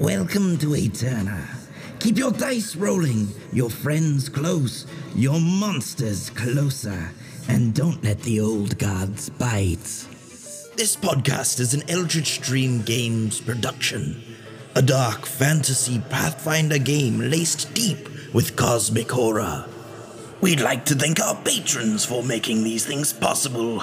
Welcome to Eterna. Keep your dice rolling, your friends close, your monsters closer, and don't let the old gods bite. This podcast is an Eldritch Dream Games production, a dark fantasy Pathfinder game laced deep with cosmic horror. We'd like to thank our patrons for making these things possible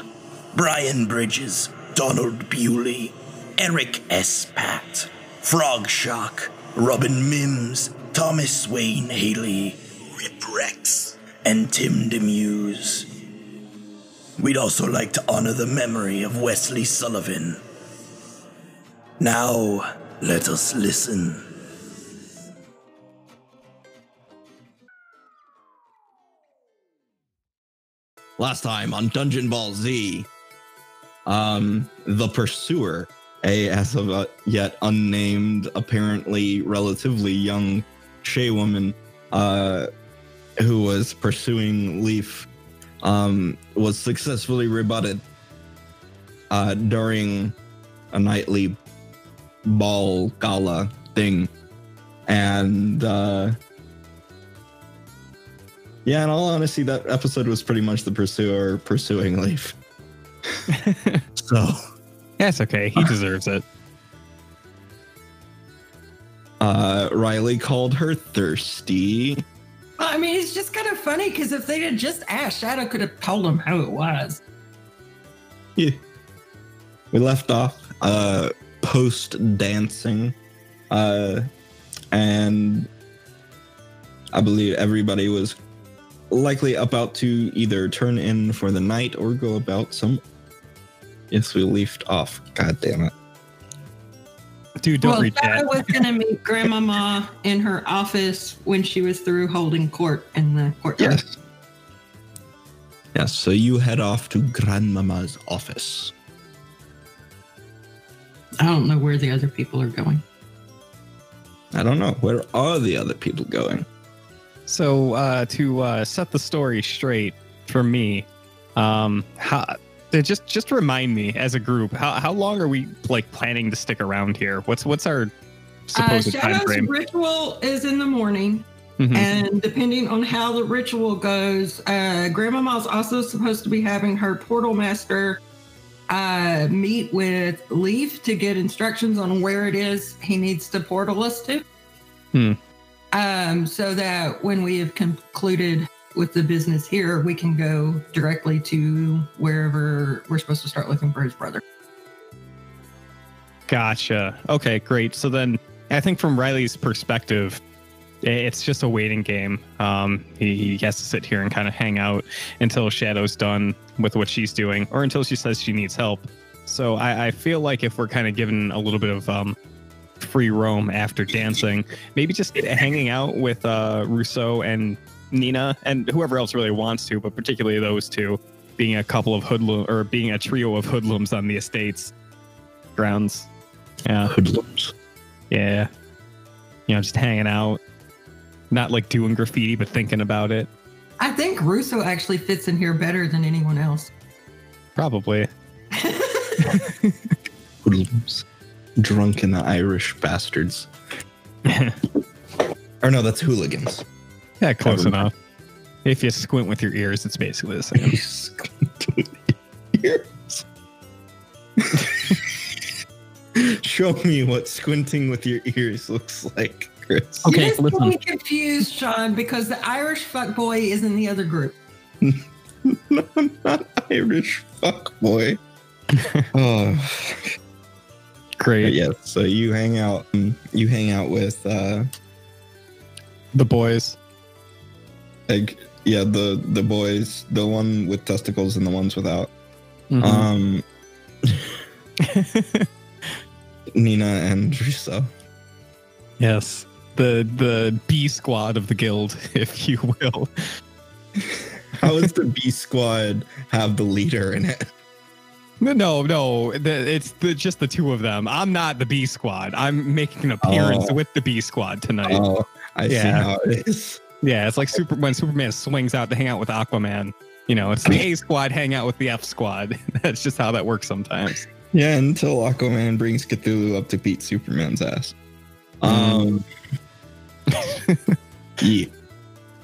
Brian Bridges, Donald Bewley, Eric S. Pat, Frog Shock, Robin Mims, Thomas Wayne Haley, Rip Rex, and Tim Demuse. We'd also like to honor the memory of Wesley Sullivan. Now, let us listen. last time on Dungeon Ball Z, um, the pursuer, a as of yet unnamed, apparently relatively young Shay woman, uh, who was pursuing Leaf, um, was successfully rebutted uh, during a nightly ball gala thing, and uh, yeah, in all honesty, that episode was pretty much the pursuer pursuing Leaf. so That's okay. He deserves it. uh, Riley called her thirsty. Well, I mean, it's just kind of funny because if they had just asked, Shadow could have told him how it was. Yeah. We left off uh, post dancing, uh, and I believe everybody was likely about to either turn in for the night or go about some. Yes, we left off. God damn it. Dude, don't well, read Shadow that. was going to meet Grandmama in her office when she was through holding court in the courtyard. Yes. Yes, so you head off to Grandmama's office. I don't know where the other people are going. I don't know. Where are the other people going? So uh, to uh, set the story straight for me, um, how, to just just remind me as a group, how, how long are we like planning to stick around here? What's what's our Uh, supposed time frame? ritual is in the morning, Mhm. and depending on how the ritual goes, uh, Grandmama's also supposed to be having her portal master uh, meet with Leaf to get instructions on where it is he needs to portal us to. Hmm. Um, so that when we have concluded with the business here, we can go directly to wherever we're supposed to start looking for his brother. Gotcha. Okay, great. So then I think from Riley's perspective, it's just a waiting game. Um, he, he has to sit here and kind of hang out until Shadow's done with what she's doing or until she says she needs help. So I, I feel like if we're kind of given a little bit of um, free roam after dancing, maybe just hanging out with uh, Rousseau and Nina and whoever else really wants to, but particularly those two, being a couple of hoodlum or being a trio of hoodlums on the estates grounds. Yeah. Hoodlums. Yeah. You know, just hanging out. Not like doing graffiti, but thinking about it. I think Russo actually fits in here better than anyone else. Probably. Hoodlums. Drunken Irish bastards. Or no, that's hooligans. Yeah, close Never mind. enough. If you squint with your ears, it's basically the same. Squint with your Ears. Show me what squinting with your ears looks like, Chris. Okay, you just listen. got confused, Sean, because the Irish fuckboy is in the other group. No, I'm not Irish fuck boy. oh, but Great. yeah. So you hang out. You hang out with, uh, The boys. Like, yeah, the the boys, the one with testicles and the ones without. Mhm. Um, Nina and Russo. yes. The the B squad of the guild, if you will. How does the B squad have the leader in it? No, no, no. The, it's the, just the two of them. I'm not the B squad. I'm making an appearance Oh. with the B squad tonight. Oh, I see Yeah. how it is. Yeah, it's like super when Superman swings out to hang out with Aquaman. You know, it's the A squad hang out with the F squad. That's just how that works sometimes. Yeah, until Aquaman brings Cthulhu up to beat Superman's ass. Um. yeah.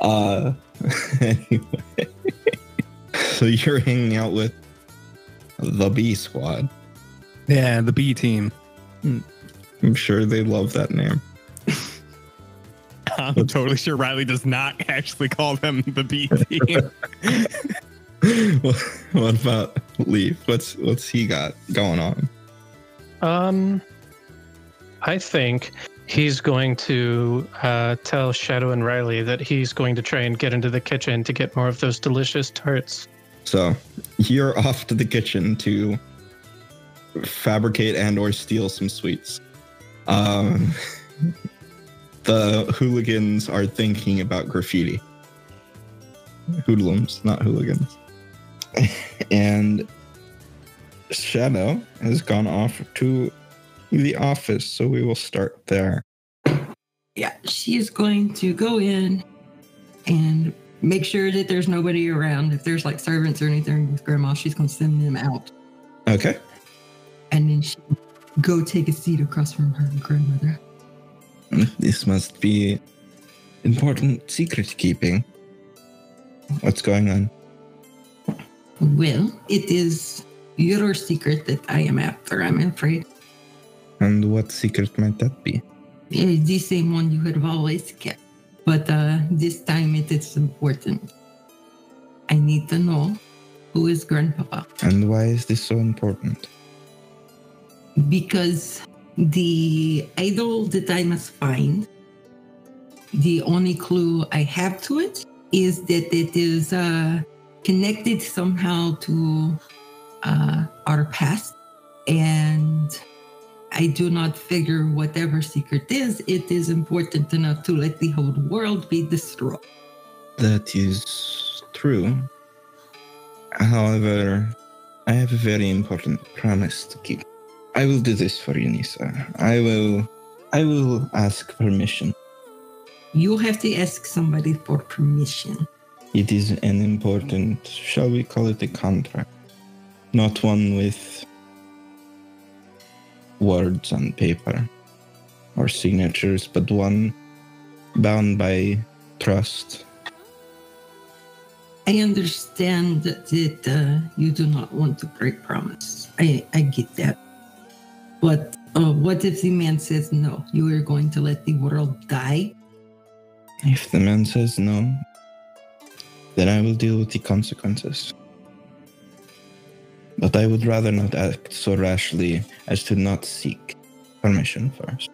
Uh. Anyway. so you're hanging out with the B Squad. Yeah, the B team. I'm sure they love that name. I'm totally sure Riley does not actually call them the B team. what, what about Leaf? What's what's he got going on? Um, I think he's going to uh, tell Shadow and Riley that he's going to try and get into the kitchen to get more of those delicious tarts. So you're off to the kitchen to fabricate and or steal some sweets. Um, the hooligans are thinking about graffiti. Hoodlums, not hooligans. and Shadow has gone off to the office, so we will start there. Yeah, she is going to go in and make sure that there's nobody around. If there's like servants or anything with grandma, she's going to send them out. Okay. And then she go take a seat across from her grandmother. This must be important secret keeping. What's going on? Well, it is your secret that I am after, I'm afraid. And what secret might that be? It is the same one you have always kept. But uh, this time it is important. I need to know who is Grandpapa. And why is this so important? Because the idol that I must find, the only clue I have to it is that it is uh, connected somehow to uh, our past. And I do not figure whatever secret is, it is important enough to let the whole world be destroyed. That is true. However, I have a very important promise to keep. I will do this for you, Nisa. I will I will ask permission. You have to ask somebody for permission. It is an important, shall we call it a contract? Not one with words on paper or signatures, but one bound by trust. I understand that uh, you do not want to break promise. I, I get that. But uh, what if the man says no? You are going to let the world die? If the man says no, then I will deal with the consequences. But I would rather not act so rashly as to not seek permission first.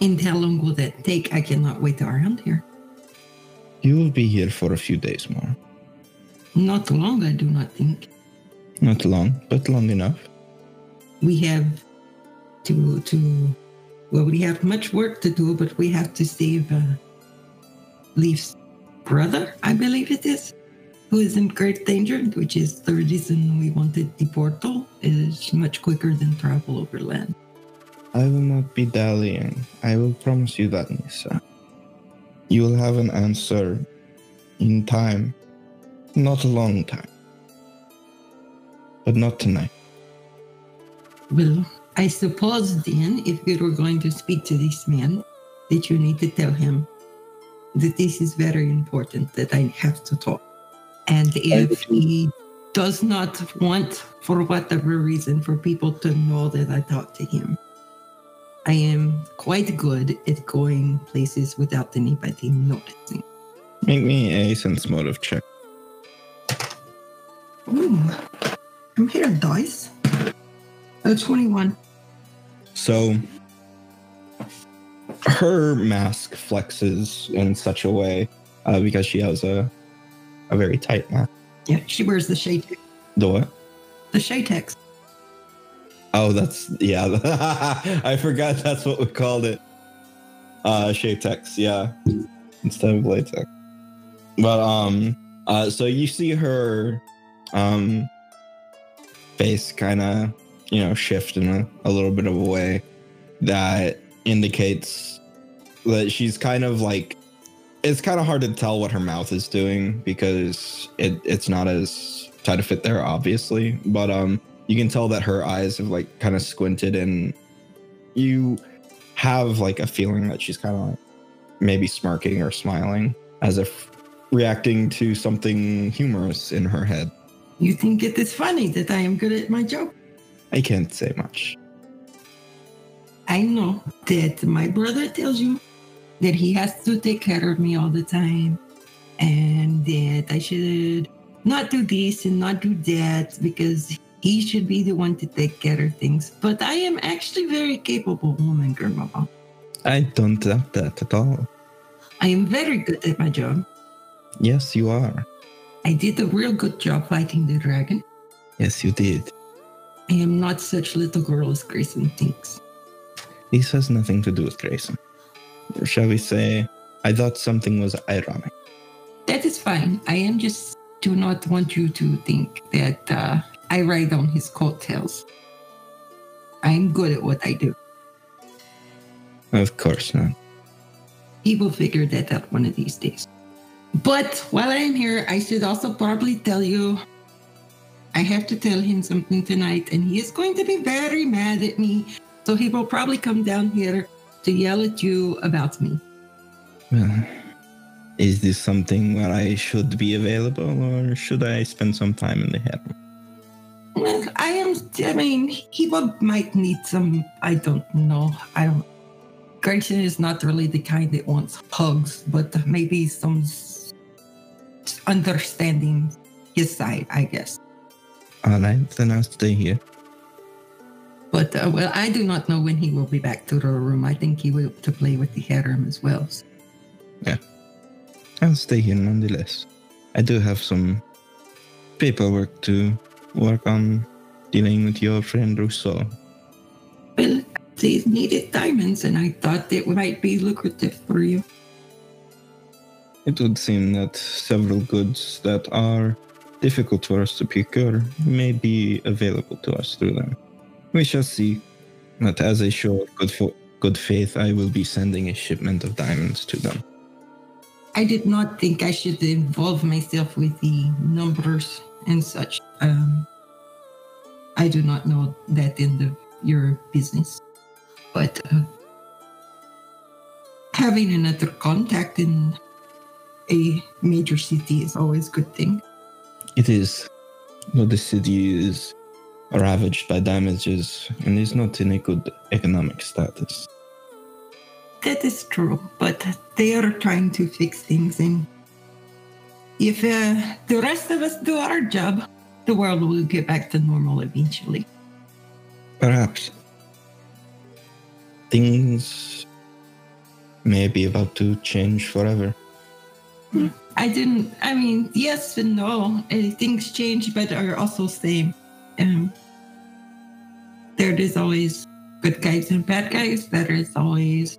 And how long will that take? I cannot wait around here. You will be here for a few days more. Not long, I do not think. Not long, but long enough. We have to to well, we have much work to do, but we have to save uh, Leaf's brother, I believe it is, who is in great danger, which is the reason we wanted the portal. It is much quicker than travel over land. I will not be dallying. I will promise you that, Nisa. You will have an answer in time. Not a long time. But not tonight. Well, I suppose then, if you were going to speak to this man, that you need to tell him that this is very important, that I have to talk. And if he does not want, for whatever reason, for people to know that I talked to him, I am quite good at going places without anybody noticing. Make me a sense motive check. Ooh, I'm here, dice. Oh, 21. So her mask flexes in such a way uh, because she has a a very tight mask. Yeah, she wears the shade, The what? the Shatex. Oh, that's yeah. I forgot that's what we called it. Uh Shapetex, yeah. Instead of latex. But um uh so you see her um face kind of, you know, shift in a, a little bit of a way that indicates that she's kind of like it's kind of hard to tell what her mouth is doing because it it's not as tight to fit there obviously but um you can tell that her eyes have like kind of squinted and you have like a feeling that she's kind of like maybe smirking or smiling as if reacting to something humorous in her head. You think it is funny that I am good at my job? I can't say much. I know that my brother tells you that he has to take care of me all the time and that I should not do this and not do that because he should be the one to take care of things. But I am actually very capable woman, grandmama. I don't doubt that at all. I am very good at my job. Yes, you are. I did a real good job fighting the dragon. Yes, you did. I am not such little girl as Grayson thinks. This has nothing to do with Grayson. Or shall we say, I thought something was ironic. That is fine. I am just do not want you to think that uh, I ride on his coattails. I am good at what I do. Of course not. He will figure that out one of these days. But while I am here, I should also probably tell you I have to tell him something tonight, and he is going to be very mad at me. So he will probably come down here to yell at you about me. Well, is this something where I should be available, or should I spend some time in the harem? Well, I am. I mean, he will, might need some. I don't know. I don't. Grayson is not really the kind that wants hugs, but maybe some understanding his side, I guess. All right, then I'll stay here. But uh, well, I do not know when he will be back to the room. I think he will to play with the harem as well. Yeah. I'll stay here nonetheless. I do have some paperwork to work on dealing with your friend Rousseau. Well, they needed diamonds, and I thought it might be lucrative for you. It would seem that several goods that are difficult for us to procure may be available to us through them. We shall see. But as a show of good, fo- good faith, I will be sending a shipment of diamonds to them. I did not think I should involve myself with the numbers and such. Um, I do not know that end of your business, but uh, having another contact in a major city is always a good thing. It is. Though the city is ravaged by damages and is not in a good economic status. That is true, but they are trying to fix things, and if uh, the rest of us do our job, the world will get back to normal eventually. Perhaps. Things may be about to change forever. I didn't. I mean, yes and no. Things change, but are also same. Um, there is always good guys and bad guys. There is always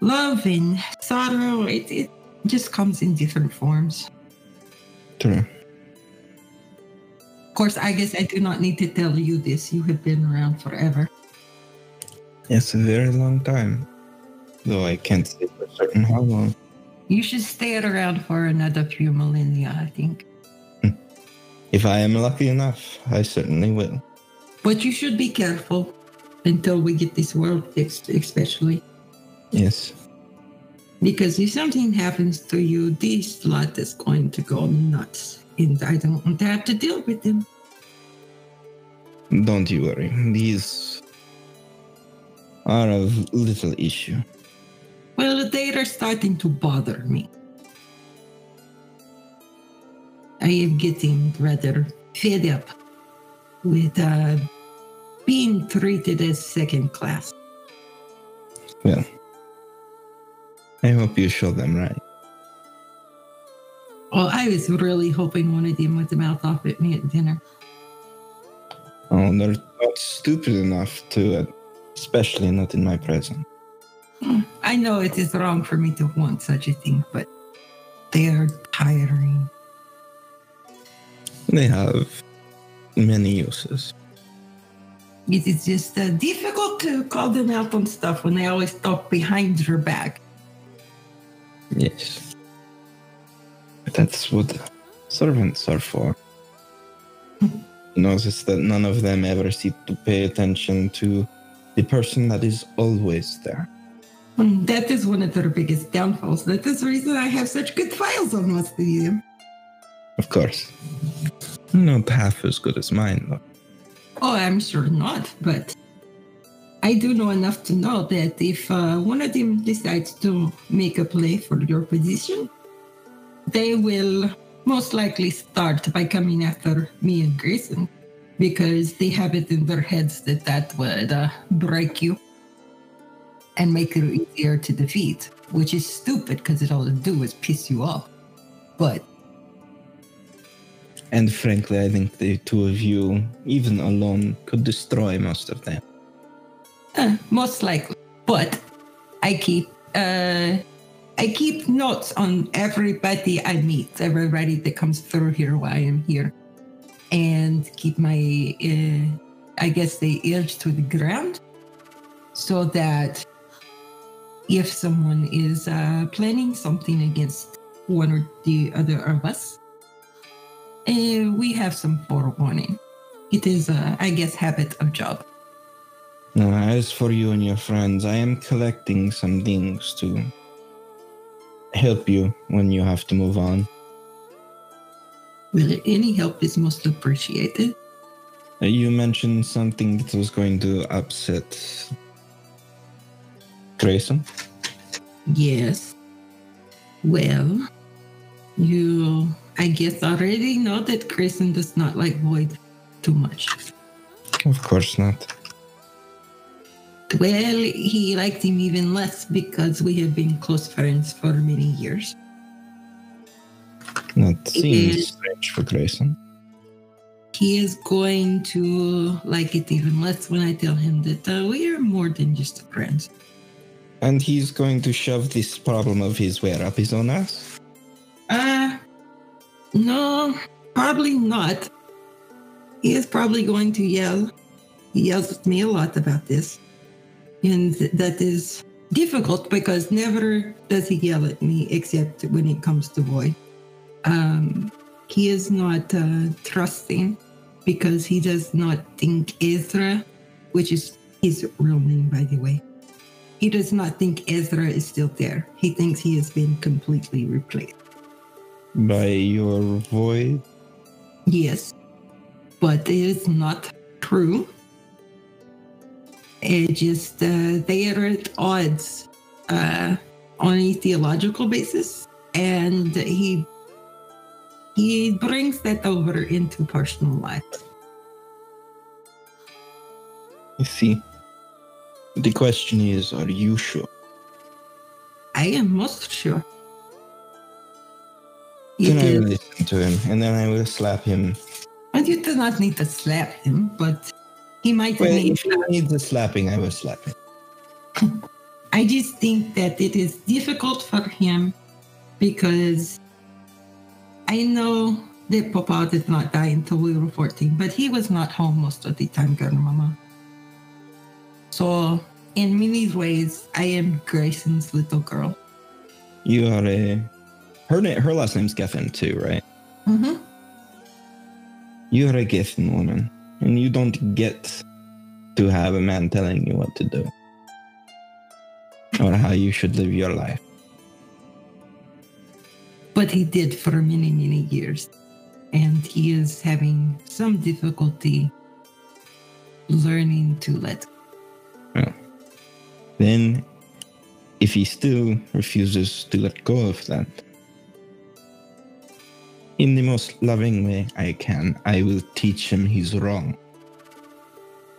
love and sorrow. It it just comes in different forms. True. Of course, I guess I do not need to tell you this. You have been around forever. Yes, a very long time. Though I can't say for certain how long. You should stay around for another few millennia, I think. Hmm. If I am lucky enough, I certainly will. But you should be careful until we get this world fixed, especially. Yes. Because if something happens to you, this lot is going to go nuts. And I don't want to have to deal with them. Don't you worry. These are of little issue. Well, they are starting to bother me. I am getting rather fed up with uh, being treated as second class. Well, I hope you show them right. Well, I was really hoping one of them would mouth off at me at dinner. Oh, they're not stupid enough to, uh, especially not in my presence. I know it is wrong for me to want such a thing, but they are tiring. They have many uses. It is just uh, difficult to call them out on stuff when they always talk behind your back. Yes. But that's what servants are for. Notice that none of them ever seem to pay attention to the person that is always there. And that is one of their biggest downfalls. That is the reason I have such good files on most of them. Of course. Not half as good as mine, though. Oh, I'm sure not, but I do know enough to know that if uh, one of them decides to make a play for your position, they will most likely start by coming after me and Grayson because they have it in their heads that that would uh, break you and make it easier to defeat, which is stupid because it all it do is piss you off. But And frankly, I think the two of you, even alone, could destroy most of them. Uh, most likely. But I keep uh I keep notes on everybody I meet, everybody that comes through here while I am here, and keep my uh, I guess the ears to the ground, so that if someone is uh, planning something against one or the other of us, we have some forewarning. It is, uh, I guess, habit of job. Now, as for you and your friends, I am collecting some things to help you when you have to move on. Well, any help is most appreciated. Uh, You mentioned something that was going to upset Grayson. Yes. Well, you, I guess, already know that Grayson does not like Void too much. Of course not. Well, he liked him even less because we have been close friends for many years. That seems is- strange for Grayson. He is going to like it even less when I tell him that uh, we are more than just friends. And he's going to shove this problem of his where up his own ass? Uh, no, probably not. He is probably going to yell. He yells at me a lot about this. And that is difficult because never does he yell at me except when it comes to Void. Um, he is not uh, trusting because he does not think Ezra, which is his real name, by the way, he does not think Ezra is still there. He thinks he has been completely replaced. By your void? Yes, but it is not true. It just uh, they are at odds uh, on a theological basis, and he he brings that over into personal life. I see. The question is, are you sure? I am most sure. Then I will is- listen to him, and then I will slap him. and you do not need to slap him, but he might Well, need if he needs the slapping, I will slap him. I just think that it is difficult for him because I know that Papa did not die until we were 14, but he was not home most of the time, Grandmama. So, in many ways, I am Grayson's little girl. You are a. Her name, her last name's Geffen too, right? Mm-hmm. You are a Geffen woman, and you don't get to have a man telling you what to do or how you should live your life. But he did for many, many years. And he is having some difficulty learning to let Then, if he still refuses to let go of that, in the most loving way I can, I will teach him he's wrong.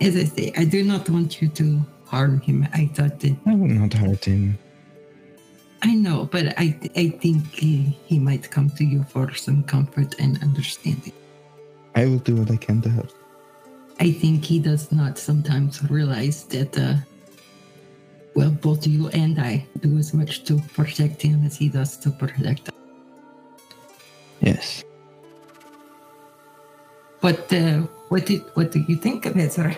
As I say, I do not want you to harm him. I thought that I will not hurt him. I know, but I I think he, he might come to you for some comfort and understanding. I will do what I can to help. I think he does not sometimes realize that, uh, well, both you and I do as much to protect him as he does to protect us. Yes. But uh, what did what do you think of Ezra?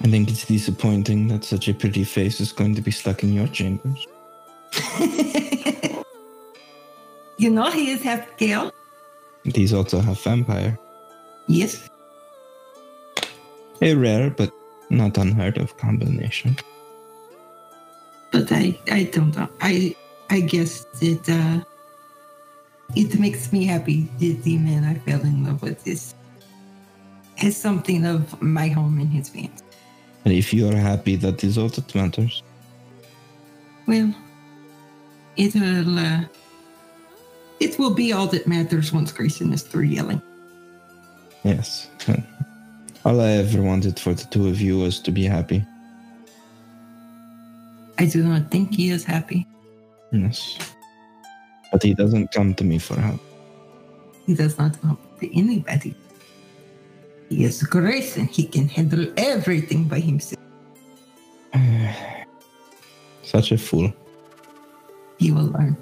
I think it's disappointing that such a pretty face is going to be stuck in your chambers. you know he is half. And he's also half vampire. Yes. A rare but Not unheard of combination. But I, I don't know. I, I guess it, uh, it makes me happy that the man I fell in love with is has something of my home in his veins. And if you are happy, that is all that matters. Well, it'll, uh, it will be all that matters once Grayson is through yelling. Yes. All I ever wanted for the two of you was to be happy. I do not think he is happy. Yes. But he doesn't come to me for help. He does not come to anybody. He is Grayson. He can handle everything by himself. Such a fool. He will learn.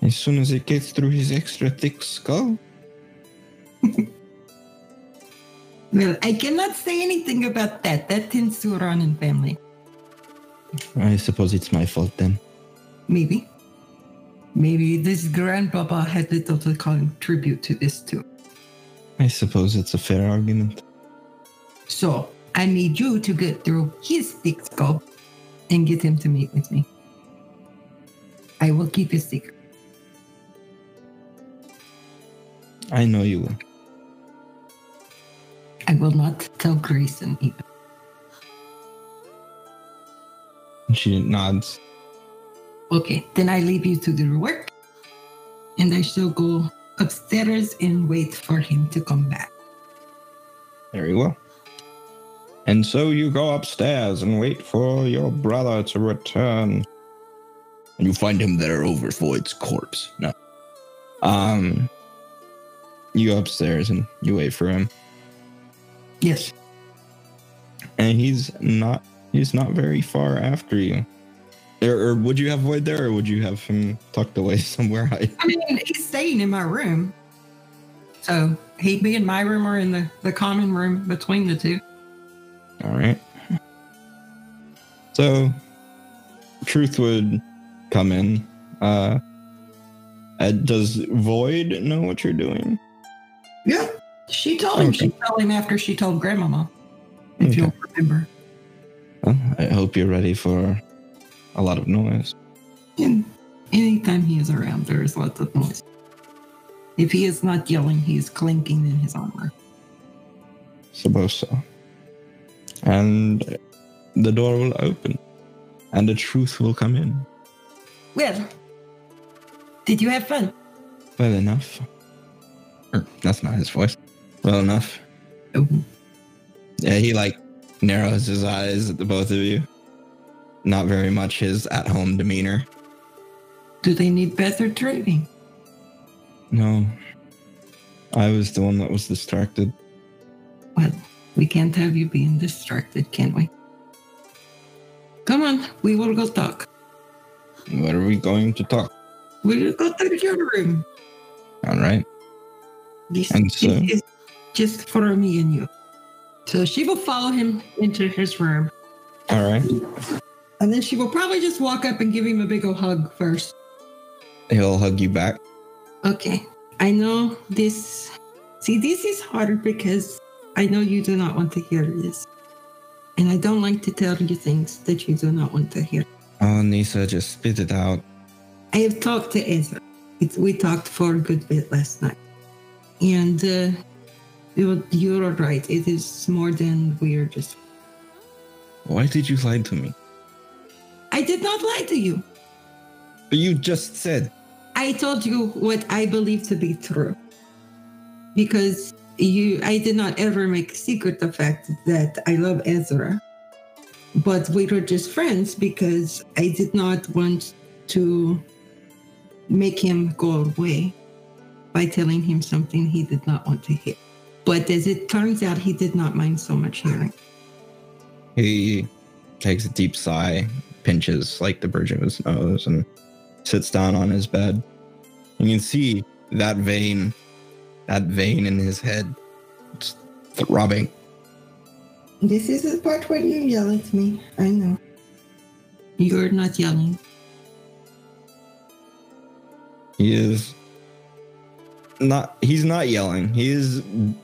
As soon as it gets through his extra thick skull. Well, I cannot say anything about that. That tends to run in family. I suppose it's my fault then. Maybe. Maybe this grandpapa had little to contribute to this too. I suppose it's a fair argument. So I need you to get through his thick skull and get him to meet with me. I will keep his secret. I know you will. I will not tell Grayson either. She nods. Okay, then I leave you to do your work, and I shall go upstairs and wait for him to come back. Very well. And so you go upstairs and wait for your brother to return. And you find him there over Void's corpse. No. Um you go upstairs and you wait for him. Yes, And he's not he's not very far after you. Or, or would you have Void there or would you have him tucked away somewhere? I, I mean he's staying in my room, so he'd be in my room or in the the common room between the two. All right. So, Truth would come in. Uh, uh, does Void know what you're doing? Yeah, she told him. Okay. She told him after she told Grandmama, if Okay. you'll remember. Well, I hope you're ready for a lot of noise. And anytime he is around, there is lots of noise. If he is not yelling, he is clinking in his armor. Suppose so. And the door will open, and the truth will come in. Well, did you have fun? Well enough. Er, that's not his voice. Well enough. Oh, Yeah, he like narrows his eyes at the both of you. Not very much his at home demeanor. do they need better training? No. I was the one that was distracted. Well, we can't have you being distracted, can we? Come on, we will go talk. What are we going to talk? We'll go to your room. All right. This And so- is just for me and you. So she will follow him into his room. All right. And then she will probably just walk up and give him a big old hug first. He'll hug you back. Okay. I know this. See, this is hard because I know you do not want to hear this. And I don't like to tell you things that you do not want to hear. Oh, Nisa, just spit it out. I have talked to Ezra. It's, we talked for a good bit last night. And uh, you're, you're right. It is more than we're just. Why did you lie to me? I did not lie to you. But you just said. I told you what I believe to be true. Because you I did not ever make secret the fact that I love Ezra. But we were just friends because I did not want to make him go away by telling him something he did not want to hear. But as it turns out, he did not mind so much hearing. He takes a deep sigh, pinches like the bridge of his nose, and sits down on his bed. You can see that vein, that vein in his head, just throbbing. This is the part where you yell at me. I know. You're not yelling. He is not. He's not yelling. He is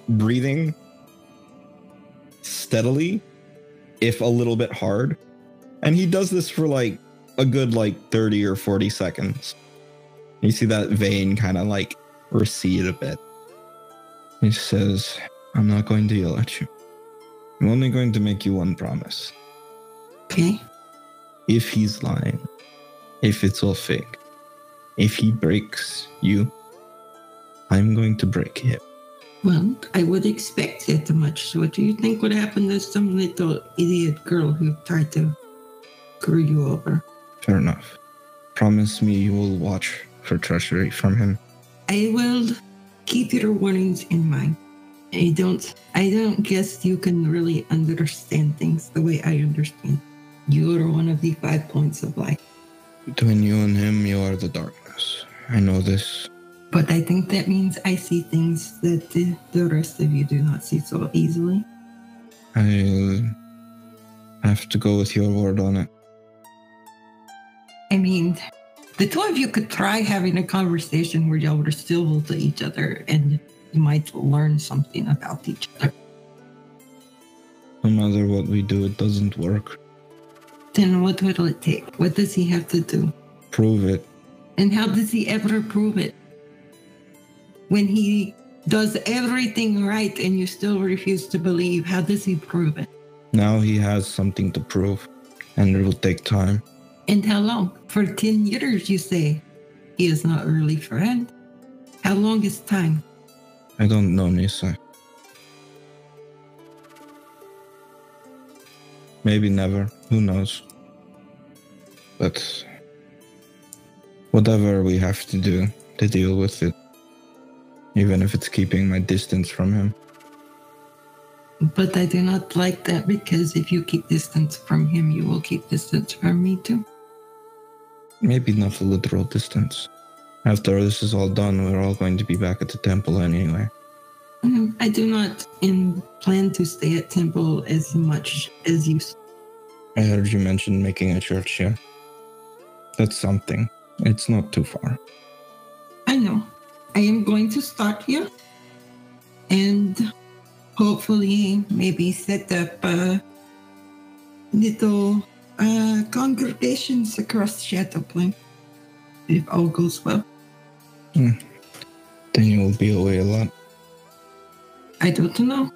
breathing steadily, if a little bit hard. And he does this for like a good like 30 or 40 seconds. You see that vein kind of like recede a bit. He says, I'm not going to yell at you. I'm only going to make you one promise. Okay. If he's lying, if it's all fake, if he breaks you, I'm going to break him. Well, I would expect that much. So what do you think would happen to some little idiot girl who tried to screw you over? Fair enough. Promise me you will watch for treachery from him. I will keep your warnings in mind. I don't I don't guess you can really understand things the way I understand. You are one of the five points of light. Between you and him, you are the darkness. I know this. But I think that means I see things that the, the rest of you do not see so easily. I'll uh, have to go with your word on it. I mean, the two of you could try having a conversation where y'all were civil to each other and you might learn something about each other. No matter what we do, it doesn't work. Then what will it take? What does he have to do? Prove it. And how does he ever prove it? When he does everything right and you still refuse to believe, how does he prove it? Now he has something to prove, and it will take time. And how long? For 10 years, you say. He is not really friend. How long is time? I don't know, Nisa. Maybe never. Who knows? But whatever we have to do to deal with it, even if it's keeping my distance from him. But I do not like that because if you keep distance from him, you will keep distance from me too. Maybe not the literal distance. After this is all done, we're all going to be back at the temple anyway. I do not in plan to stay at temple as much as you. I heard you mention making a church here. That's something. It's not too far. I know. I am going to start here, and hopefully, maybe set up uh, little uh, congregations across Shadowplane if all goes well. Then you will be away a lot. I don't know.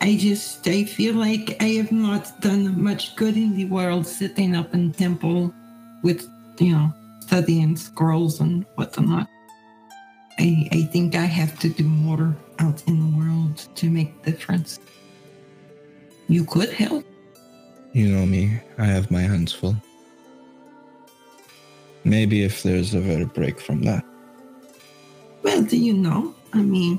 I just I feel like I have not done much good in the world sitting up in temple with you know studying scrolls and whatnot. I I think I have to do more out in the world to make difference. You could help. You know me, I have my hands full. Maybe if there's ever a break from that. Well, do you know? I mean,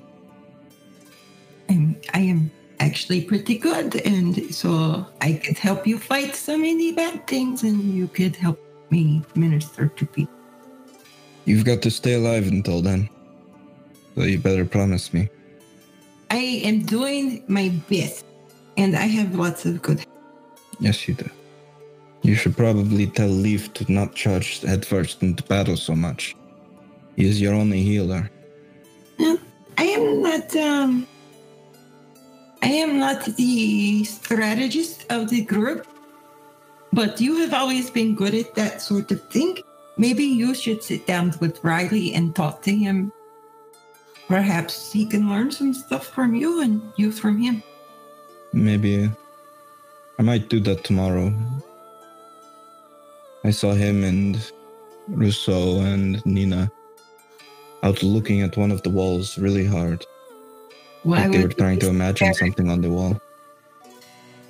I'm I am actually pretty good, and so I could help you fight so many bad things, and you could help me minister to people. You've got to stay alive until then. So you better promise me. I am doing my best, and I have lots of good. Yes, you do. You should probably tell Leaf to not charge headfirst into battle so much. He is your only healer. No, I am not um. I am not the strategist of the group, but you have always been good at that sort of thing. Maybe you should sit down with Riley and talk to him. Perhaps he can learn some stuff from you and you from him. Maybe I might do that tomorrow. I saw him and Rousseau and Nina out looking at one of the walls really hard. Why like they were trying to imagine something on the wall.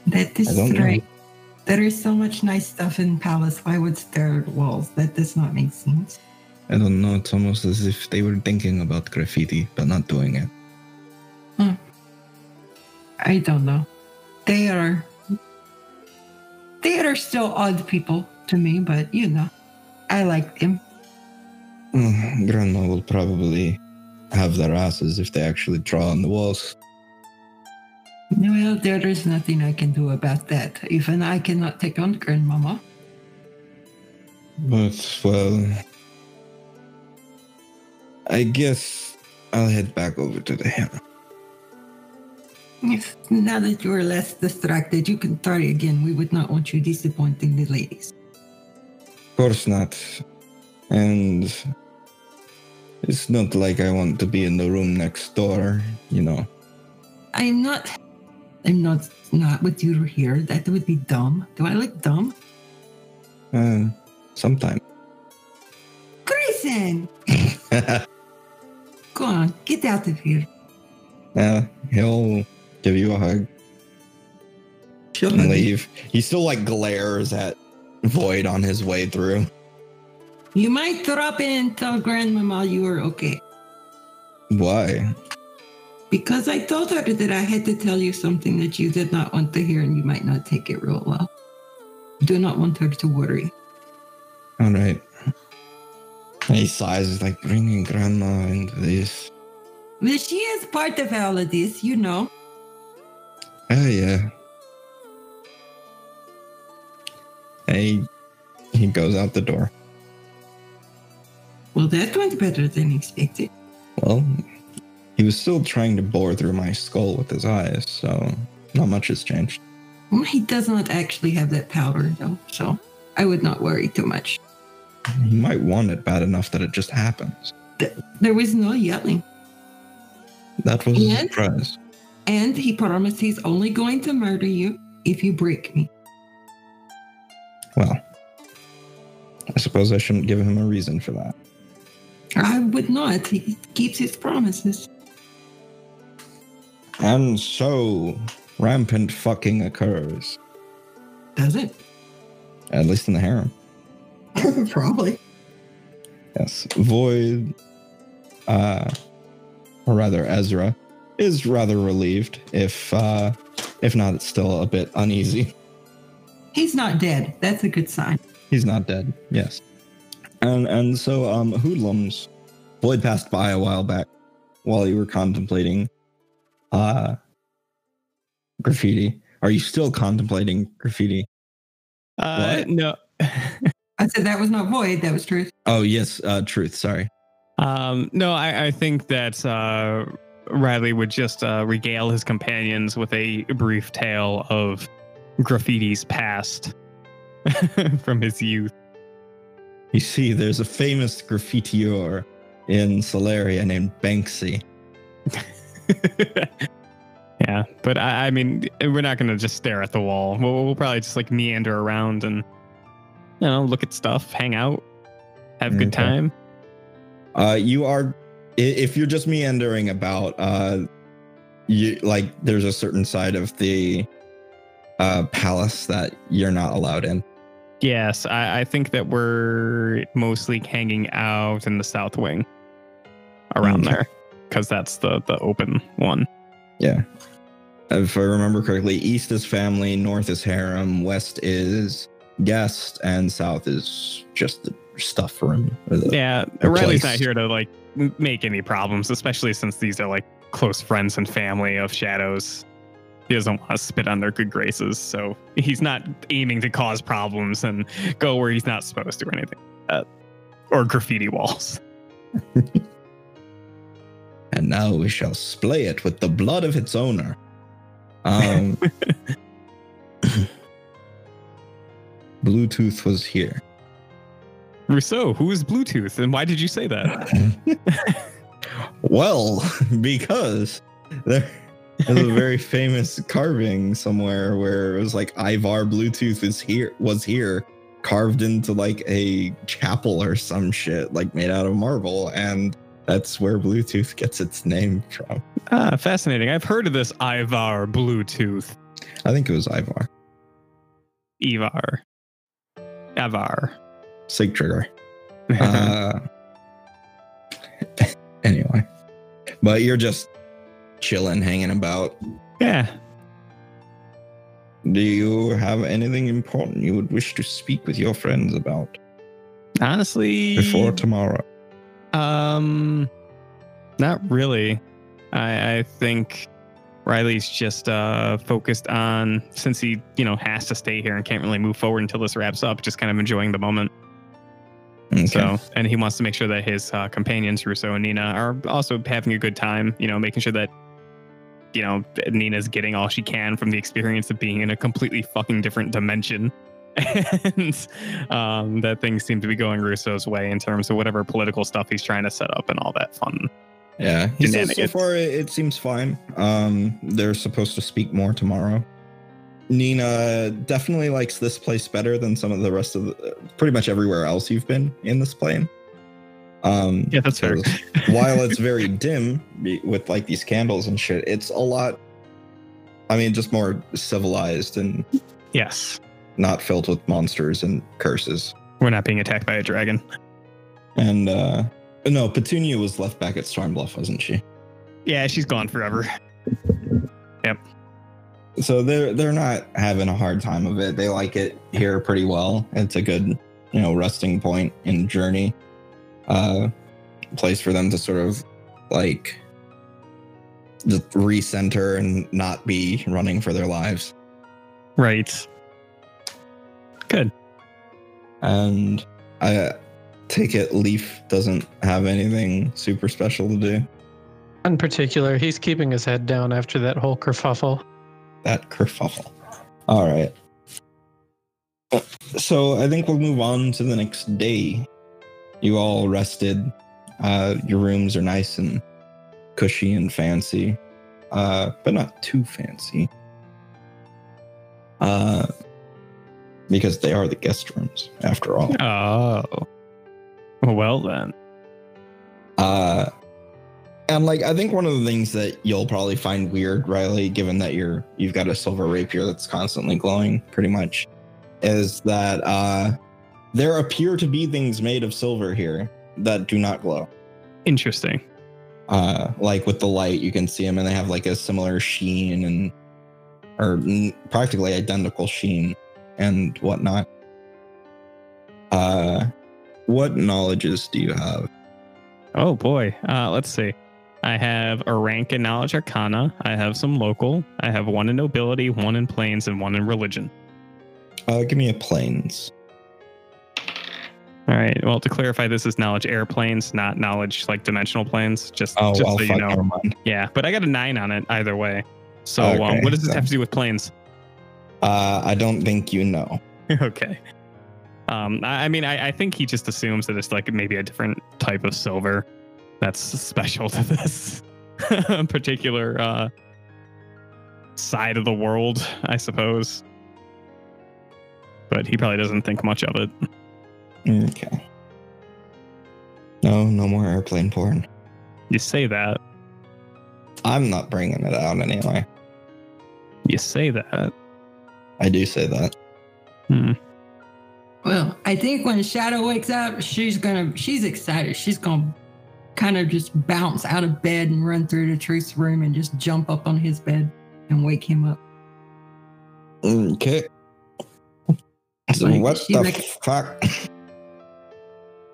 That is right. There is so much nice stuff in Palace. Why would stare at walls? That does not make sense. I don't know, it's almost as if they were thinking about graffiti, but not doing it. I don't know. They are they are still odd people to me, but you know, I like them. Mm, Grandma will probably have their asses if they actually draw on the walls. Well, there is nothing I can do about that. Even I cannot take on grandmama. But, well, I guess I'll head back over to the hill. Yes, Now that you are less distracted, you can try again. We would not want you disappointing the ladies. Of course not. And it's not like I want to be in the room next door, you know. I'm not. I'm not. Not with you here. That would be dumb. Do I look dumb? Uh, sometime. Grayson, go on, get out of here. yeah, he'll give you a hug and leave. He still like glares at Void on his way through. You might drop in and tell Grandmama you are okay. Why? Because I told her that I had to tell you something that you did not want to hear and you might not take it real well. Do not want her to worry. All right. And he sighs, like bringing grandma into this. Well, she is part of all of this, you know. Oh yeah. And he, he goes out the door. Well, that went better than expected. Well, he was still trying to bore through my skull with his eyes, so not much has changed. Well, He does not actually have that power, though, so I would not worry too much. He might want it bad enough that it just happens. There was no yelling. That was a And? surprise. And he promised he's only going to murder you if you break me. Well, I suppose I shouldn't give him a reason for that. I would not. He keeps his promises. And so, rampant fucking occurs, Does it? at least in the harem. Probably. Yes, Void, uh, or rather Ezra, is rather relieved. If uh, if not, it's still a bit uneasy. He's not dead. That's a good sign. He's not dead. Yes, and and so um, hoodlums. Void passed by a while back while you were contemplating uh graffiti. Are you still contemplating graffiti? Uh, What? no. I said that was not void. That was truth. Oh yes, uh, truth. Sorry. Um, no, I, I think that uh, Riley would just uh, regale his companions with a brief tale of graffiti's past from his youth. You see, there's a famous graffitier in Solaria named Banksy. yeah, but I, I mean, we're not gonna just stare at the wall. We'll, we'll probably just like meander around and you know look at stuff, hang out, have a good Okay. time. Uh, you are, if you're just meandering about, uh, you like there's a certain side of the uh palace that you're not allowed in. Yes, I, I think that we're mostly hanging out in the south wing around Okay. there because that's the the open one. Yeah. If I remember correctly, east is family, north is harem, west is guest, and south is just the stuff room. or the- Yeah, a Riley's place. not here to like make any problems, especially since these are like close friends and family of Shadows. He doesn't want to spit on their good graces, so he's not aiming to cause problems and go where he's not supposed to or anything. like or graffiti walls. And now we shall splay it with the blood of its owner. Um, Bluetooth was here. Rousseau, who is Bluetooth, and why did you say that? well, because there is a very famous carving somewhere where it was like Ivar Bluetooth is here was here, carved into like a chapel or some shit, like made out of marble, and that's where Bluetooth gets its name from. ah, fascinating. I've heard of this Ivar Bluetooth. I think it was Ivar. Ivar. Avar. Sig trigger. Uh, anyway, but you're just chilling, hanging about. yeah. Do you have anything important you would wish to speak with your friends about Honestly, before tomorrow? Um, not really. I I think Riley's just uh focused on since he you know has to stay here and can't really move forward until this wraps up. Just kind of enjoying the moment. Okay. So, and he wants to make sure that his uh, companions Russo and Nina are also having a good time. You know, making sure that you know, Nina's getting all she can from the experience of being in a completely fucking different dimension. And um, that things seem to be going Russo's way in terms of whatever political stuff he's trying to set up and all that fun. Yeah, he says so far it, it seems fine. Um, they're supposed to speak more tomorrow. Nina definitely likes this place better than some of the rest of the, pretty much everywhere else you've been in this plane. Um, Yeah, that's fair. 'cause while it's very dim with like these candles and shit, it's a lot. I mean, just more civilized and Yes. not filled with monsters and curses. We're not being attacked by a dragon. And uh no, Petunia was left back at Stormbluff, wasn't she? Yeah, she's gone forever. Yep. So they're they're not having a hard time of it. They like it here pretty well. It's a good, you know, resting point in journey. Uh place for them to sort of like just recenter and not be running for their lives. Right. Good. And I take it Leaf doesn't have anything super special to do. In particular, he's keeping his head down after that whole kerfuffle. that kerfuffle. All right. So I think we'll move on to the next day. You all rested. Uh, your rooms are nice and cushy and fancy, uh, but not too fancy. Uh, because they are the guest rooms, after all. Oh. Well then. Uh, and like I think one of the things that you'll probably find weird, Riley, given that you're you've got a silver rapier that's constantly glowing, pretty much, is that uh, there appear to be things made of silver here that do not glow. Interesting. Uh, like with the light, you can see them, and they have like a similar sheen and or n- practically identical sheen and whatnot. Uh, what knowledges do you have? Oh boy. Uh, let's see. I have a rank in knowledge arcana. I have some local. I have one in nobility, one in planes, and one in religion. Uh, give me a planes. All right. Well, to clarify, this is knowledge airplanes, not knowledge like dimensional planes. Just, Oh, just well, so you know. Yeah, but I got a nine on it either way. So, Okay, um, what does this so- have to do with planes? Uh, I don't think you know. okay. Um, I, I mean, I, I think he just assumes that it's like maybe a different type of silver that's special to this particular uh, side of the world, I suppose. But he probably doesn't think much of it. Okay. No, no more airplane porn. You say that. I'm not bringing it out anyway. You say that. I do say that. Hmm. Well, I think when Shadow wakes up, she's gonna she's excited. She's gonna kind of just bounce out of bed and run through the truth's room and just jump up on his bed and wake him up. Okay. So Like, what the like- fuck?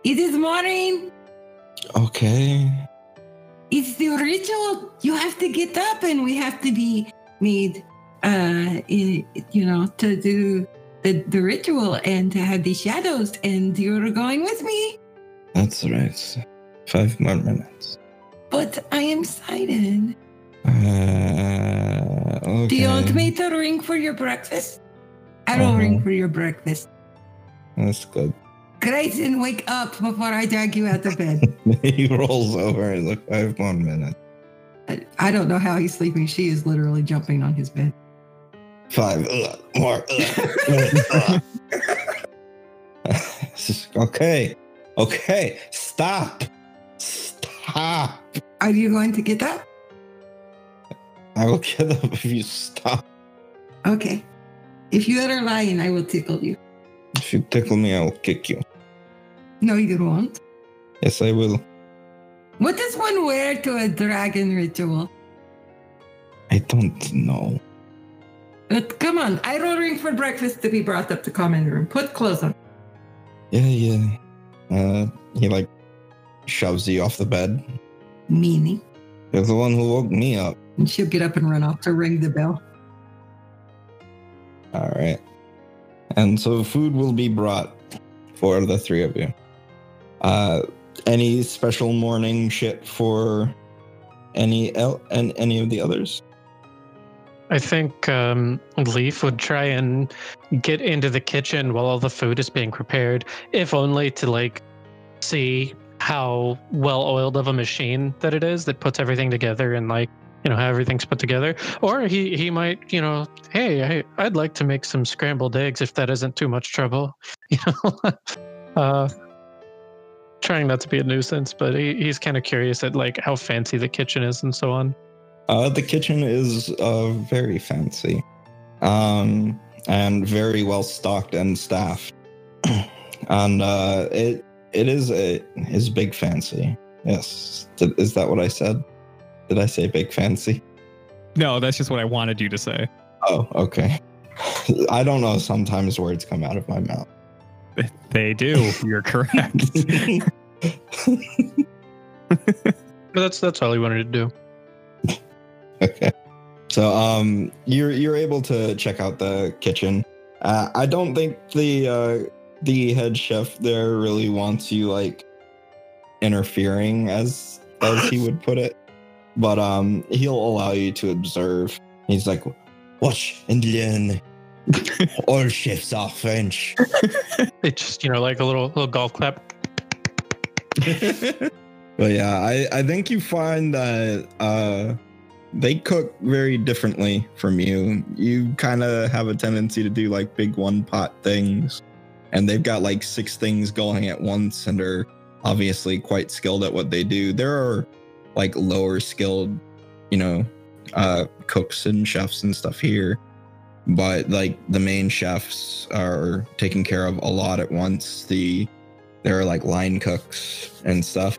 It is morning. Okay. It's the ritual. You have to get up and we have to be made uh i- you know, to do the, the ritual and to have the shadows and you're going with me. That's right. Five more minutes. But I am excited. Uh, okay. Do you want me to ring for your breakfast? I will Uh-huh. ring for your breakfast. That's good. And wake up before I drag you out of bed. he rolls over and look five more minutes. I- I don't know how he's sleeping. She is literally jumping on his bed. Five ugh, more. ugh, minutes, uh. okay. Okay. Stop. Stop. Are you going to get up? I will get up if you stop. Okay. If you are lying, I will tickle you. If you tickle me, I will kick you. No, you won't. Yes, I will. What does one wear to a dragon ritual? I don't know. But come on, I will ring for breakfast to be brought up to common room. Put clothes on. Yeah, yeah. Uh, he like shoves you off the bed. Meanie. You're the one who woke me up. And she'll get up and run off to ring the bell. All right. And so food will be brought for the three of you. Uh, any special morning shit for any el- and any of the others? I think um, Leaf would try and get into the kitchen while all the food is being prepared, if only to like see how well oiled of a machine that it is that puts everything together and like you know how everything's put together. Or he he might you know hey I, I'd like to make some scrambled eggs if that isn't too much trouble. You know, uh, trying not to be a nuisance, but he, he's kind of curious at like how fancy the kitchen is and so on. Uh, the kitchen is uh, very fancy, um, and very well stocked and staffed, and uh, it it is a is big fancy. Yes, Did- is that what I said? Did I say big fancy? No, that's just what I wanted you to say. Oh, okay. I don't know. Sometimes words come out of my mouth. They do. You're correct. But that's that's all he wanted to do. Okay. So um you're you're able to check out the kitchen. Uh, I don't think the uh the head chef there really wants you like interfering as as he would put it. But um he'll allow you to observe. He's like watch and learn. All chefs are French. it's just you know like a little little golf clap. but yeah, I, I think you find that uh, they cook very differently from you. You kind of have a tendency to do like big one pot things, and they've got like six things going at once and are obviously quite skilled at what they do. There are like lower skilled, you know, uh, cooks and chefs and stuff here. But like the main chefs are taking care of a lot at once. The there are like line cooks and stuff.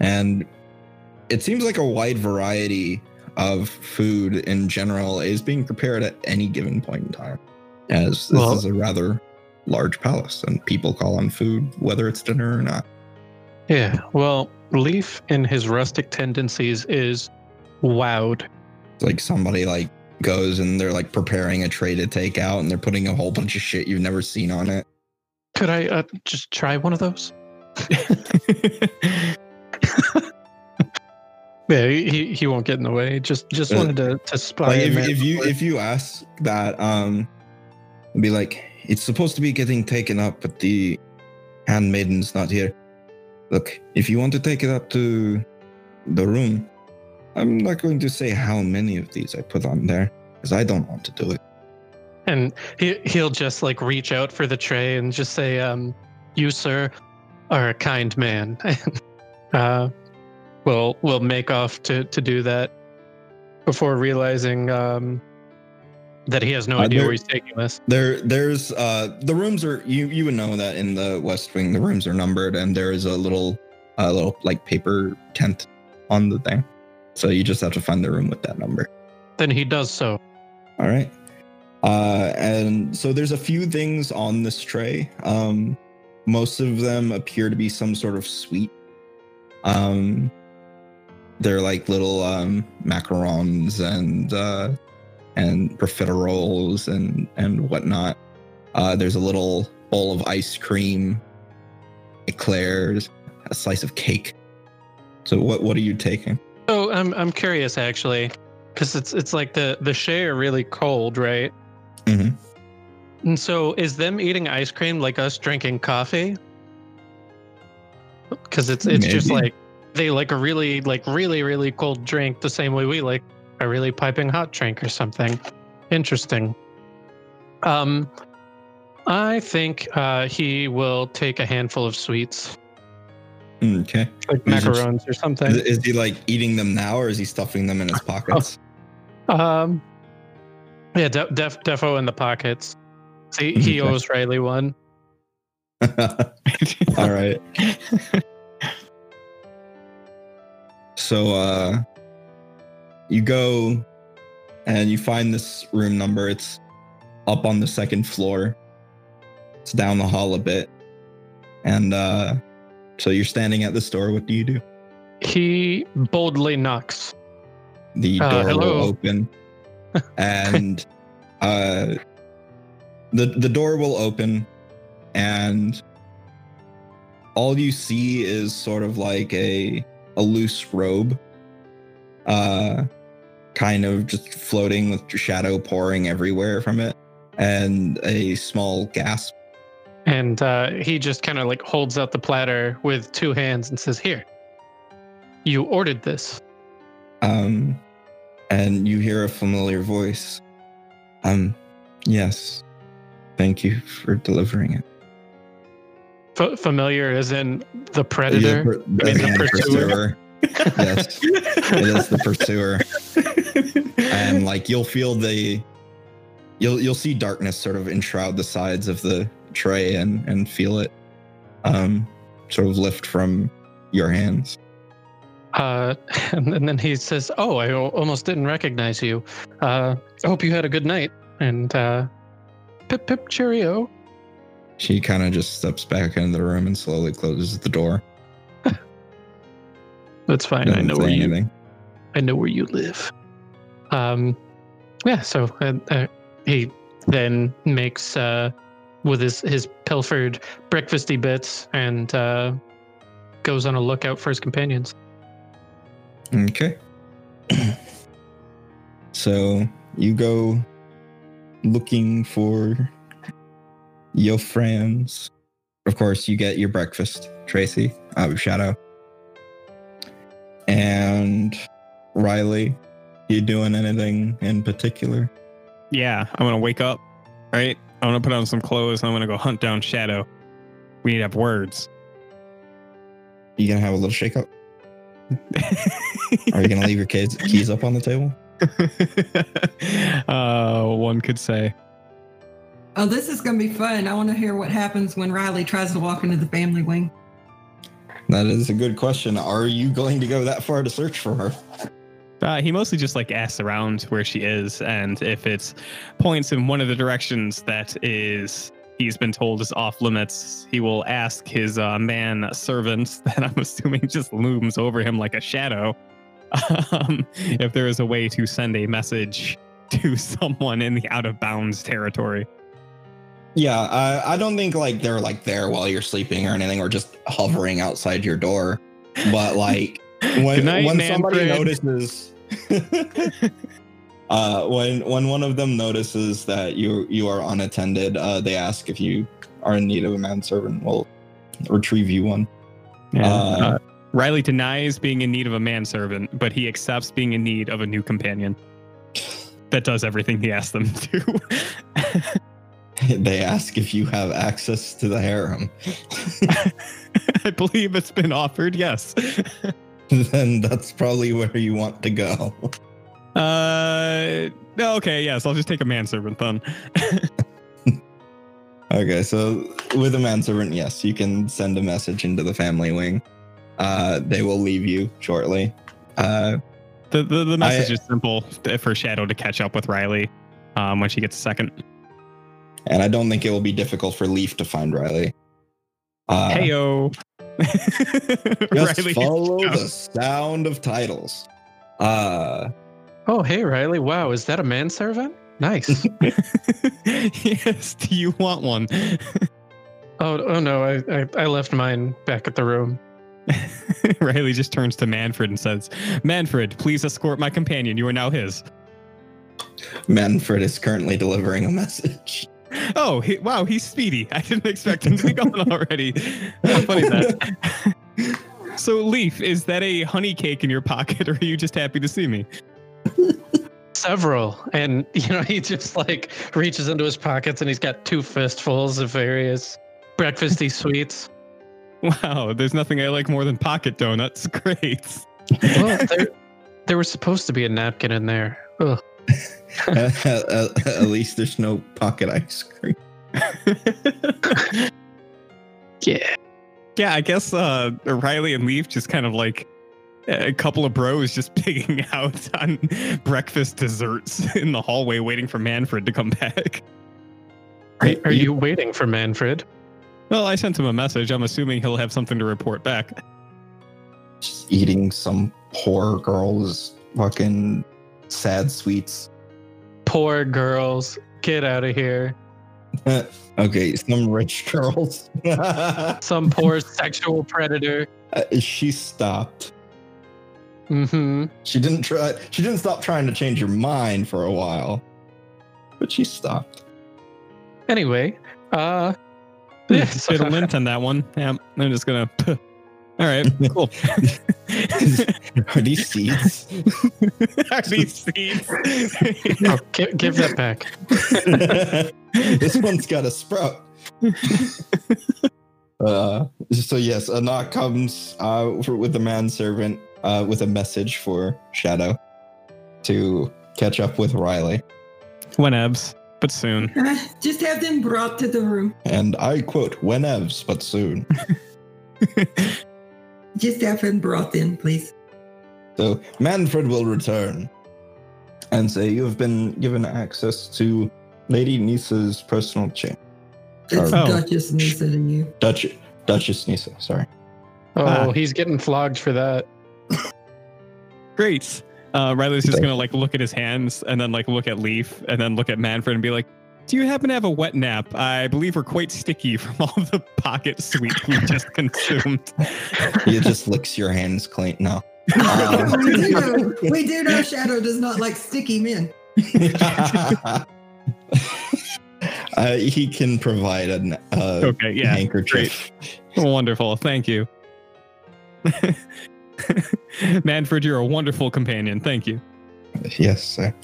And it seems like a wide variety of food in general is being prepared at any given point in time. As this Well- is a rather large palace and people call on food whether it's dinner or not. Yeah. Well, Leaf in his rustic tendencies is wowed. It's like somebody like goes and they're like preparing a tray to take out and they're putting a whole bunch of shit you've never seen on it. Could I uh, just try one of those? Yeah, he, he won't get in the way. Just just wanted to to spy. like if, if you if you ask that um be like it's supposed to be getting taken up but the handmaiden's not here look if you want to take it up to the room i'm not going to say how many of these i put on there because i don't want to do it and he he'll just like reach out for the tray and just say, um, "You sir are a kind man." uh, we'll we'll make off to to do that before realizing um, that he has no Uh, idea there- where he's taking this. there there's uh the rooms are you you would know that in the west wing the rooms are numbered and there is a little a little like paper tent on the thing so you just have to find the room with that number Then he does so. All right. Uh, and so there's a few things on this tray. Um, most of them appear to be some sort of sweet. Um, they're like little um, macarons and uh, and profiteroles and and whatnot. Uh, there's a little bowl of ice cream, eclairs, a slice of cake. So what what are you taking? Oh, I'm I'm curious actually, because it's it's like the the Shay are really cold, right? Mhm. And so, is them eating ice cream like us drinking coffee? Because it's it's just like they like a really like really really cold drink the same way we like a really piping hot drink or something. Interesting. Um, I think uh, he will take a handful of sweets, Okay. like Is it- macarons or something. Is, is he like eating them now, or is he stuffing them in his pockets? Um, yeah, De- Def Defo in the pockets. See, he Okay. owes Riley one. All right. So uh you go and you find this room number. It's up on the second floor. It's down the hall a bit. And uh so you're standing at this door. What do you do? He boldly knocks. The Uh, door will open. and uh the the door will open and all you see is sort of like a a loose robe uh kind of just floating with shadow pouring everywhere from it, and a small gasp. And uh, he just kind of like holds out the platter with two hands and says, Here, you ordered this. Um, and you hear a familiar voice. Um, yes. Thank you for delivering it. F- familiar as in the predator. Per- I mean, the pursuer. pursuer. yes, it is the pursuer. and like you'll feel the you'll you'll see darkness sort of enshroud the sides of the tray and and feel it um sort of lift from your hands Uh, and then he says, "Oh, I almost didn't recognize you. Uh, I hope you had a good night." And uh, pip pip cheerio. She kind of just steps back into the room and slowly closes the door That's fine. I Doesn't know say where you. I know where you live. Um, yeah. So uh, uh, he then makes uh, with his his pilfered breakfasty bits and uh, goes on a lookout for his companions. Okay. so you go looking for your friends. Of course, you get your breakfast, Tracy, out of Shadow. And Riley, you doing anything in particular? Yeah, I'm gonna wake up, right? I'm gonna put on some clothes. I'm gonna go hunt down Shadow. We need to have words. You gonna have a little shake up? Are you gonna leave your kids keys up on the table? uh, one could say. Oh, this is going to be fun. I want to hear what happens when Riley tries to walk into the family wing. That is a good question. Are you going to go that far to search for her? Uh, he mostly just like asks around where she is, and if it's points in one of the directions that is he's been told is off limits, he will ask his uh, man servant that I'm assuming just looms over him like a shadow, um, if there is a way to send a message to someone in the out of bounds territory. Yeah, I, I don't think like they're like there while you're sleeping or anything, or just hovering outside your door. But like when night, when somebody notices, uh, when when one of them notices that you you are unattended, uh, they ask if you are in need of a manservant. We'll retrieve you one. Yeah. Uh, Uh, Riley denies being in need of a manservant, but he accepts being in need of a new companion that does everything he asks them to. they ask if you have access to the harem. I believe it's been offered, yes. then that's probably where you want to go. Uh, okay, yes, I'll just take a manservant then. Okay, so with a manservant, yes, you can send a message into the family wing. Uh, they will leave you shortly. Uh, The, the, the message I- is simple for Shadow to catch up with Riley um, when she gets a second. And I don't think it will be difficult for Leaf to find Riley. Uh, Heyo. just Riley. follow the sound of titles. Uh, Oh, hey Riley! Wow, is that a manservant? Nice. yes, do you want one? oh, oh no, I, I I left mine back at the room. Riley just turns to Manfred and says, Manfred, please escort my companion. You are now his. Manfred is currently delivering a message. Oh, he, wow, he's speedy. I didn't expect him to be gone already. How funny is that? so, Leaf, is that a honey cake in your pocket, or are you just happy to see me? Several, and you know he just like reaches into his pockets and he's got two fistfuls of various breakfasty sweets. Wow, there's nothing I like more than pocket donuts. Great. Well, there, there was supposed to be a napkin in there. Ugh. at, at- at least there's no pocket ice cream. Yeah. yeah, I guess uh, Riley and Leaf just kind of like a couple of bros just pigging out on breakfast desserts in the hallway, waiting for Manfred to come back. Are, are you waiting for Manfred? Well, I sent him a message. I'm assuming he'll have something to report back. Just eating some poor girl's fucking sad sweets. Poor girls, get out of here. okay, some rich girls. Some poor sexual predator. Uh, she stopped. Mm-hmm. She didn't try. She didn't stop trying to change your mind for a while, but she stopped. Anyway, uh, yeah, so- Bit of lint on that one. Yeah, I'm just gonna. All right, cool. Are these seeds? Are these seeds? oh, give, give that back. this one's got a sprout. uh, so yes, a knock comes uh, for, with the manservant uh, with a message for Shadow to catch up with Riley. Whenevs, but soon. Uh, just have them brought to the room. And I quote, whenevs, but soon. Just have them brought in, please. So Manfred will return and say, You have been given access to Lady Nisa's personal chamber. It's Oh. Duchess Nisa to you. Dutch, Duchess Nisa, sorry. Oh, Ah. he's getting flogged for that. Great. Uh, Riley's just gonna like look at his hands and then like look at Leaf and then look at Manfred and be like, "Do you happen to have a wet nap? I believe we're quite sticky from all the pocket sweet we just consumed." He just licks your hands clean. No. we, do know, we do know Shadow does not like sticky men. uh, he can provide an uh, okay, yeah, handkerchief. wonderful. Thank you, Manfred. You're a wonderful companion. Thank you. Yes, sir.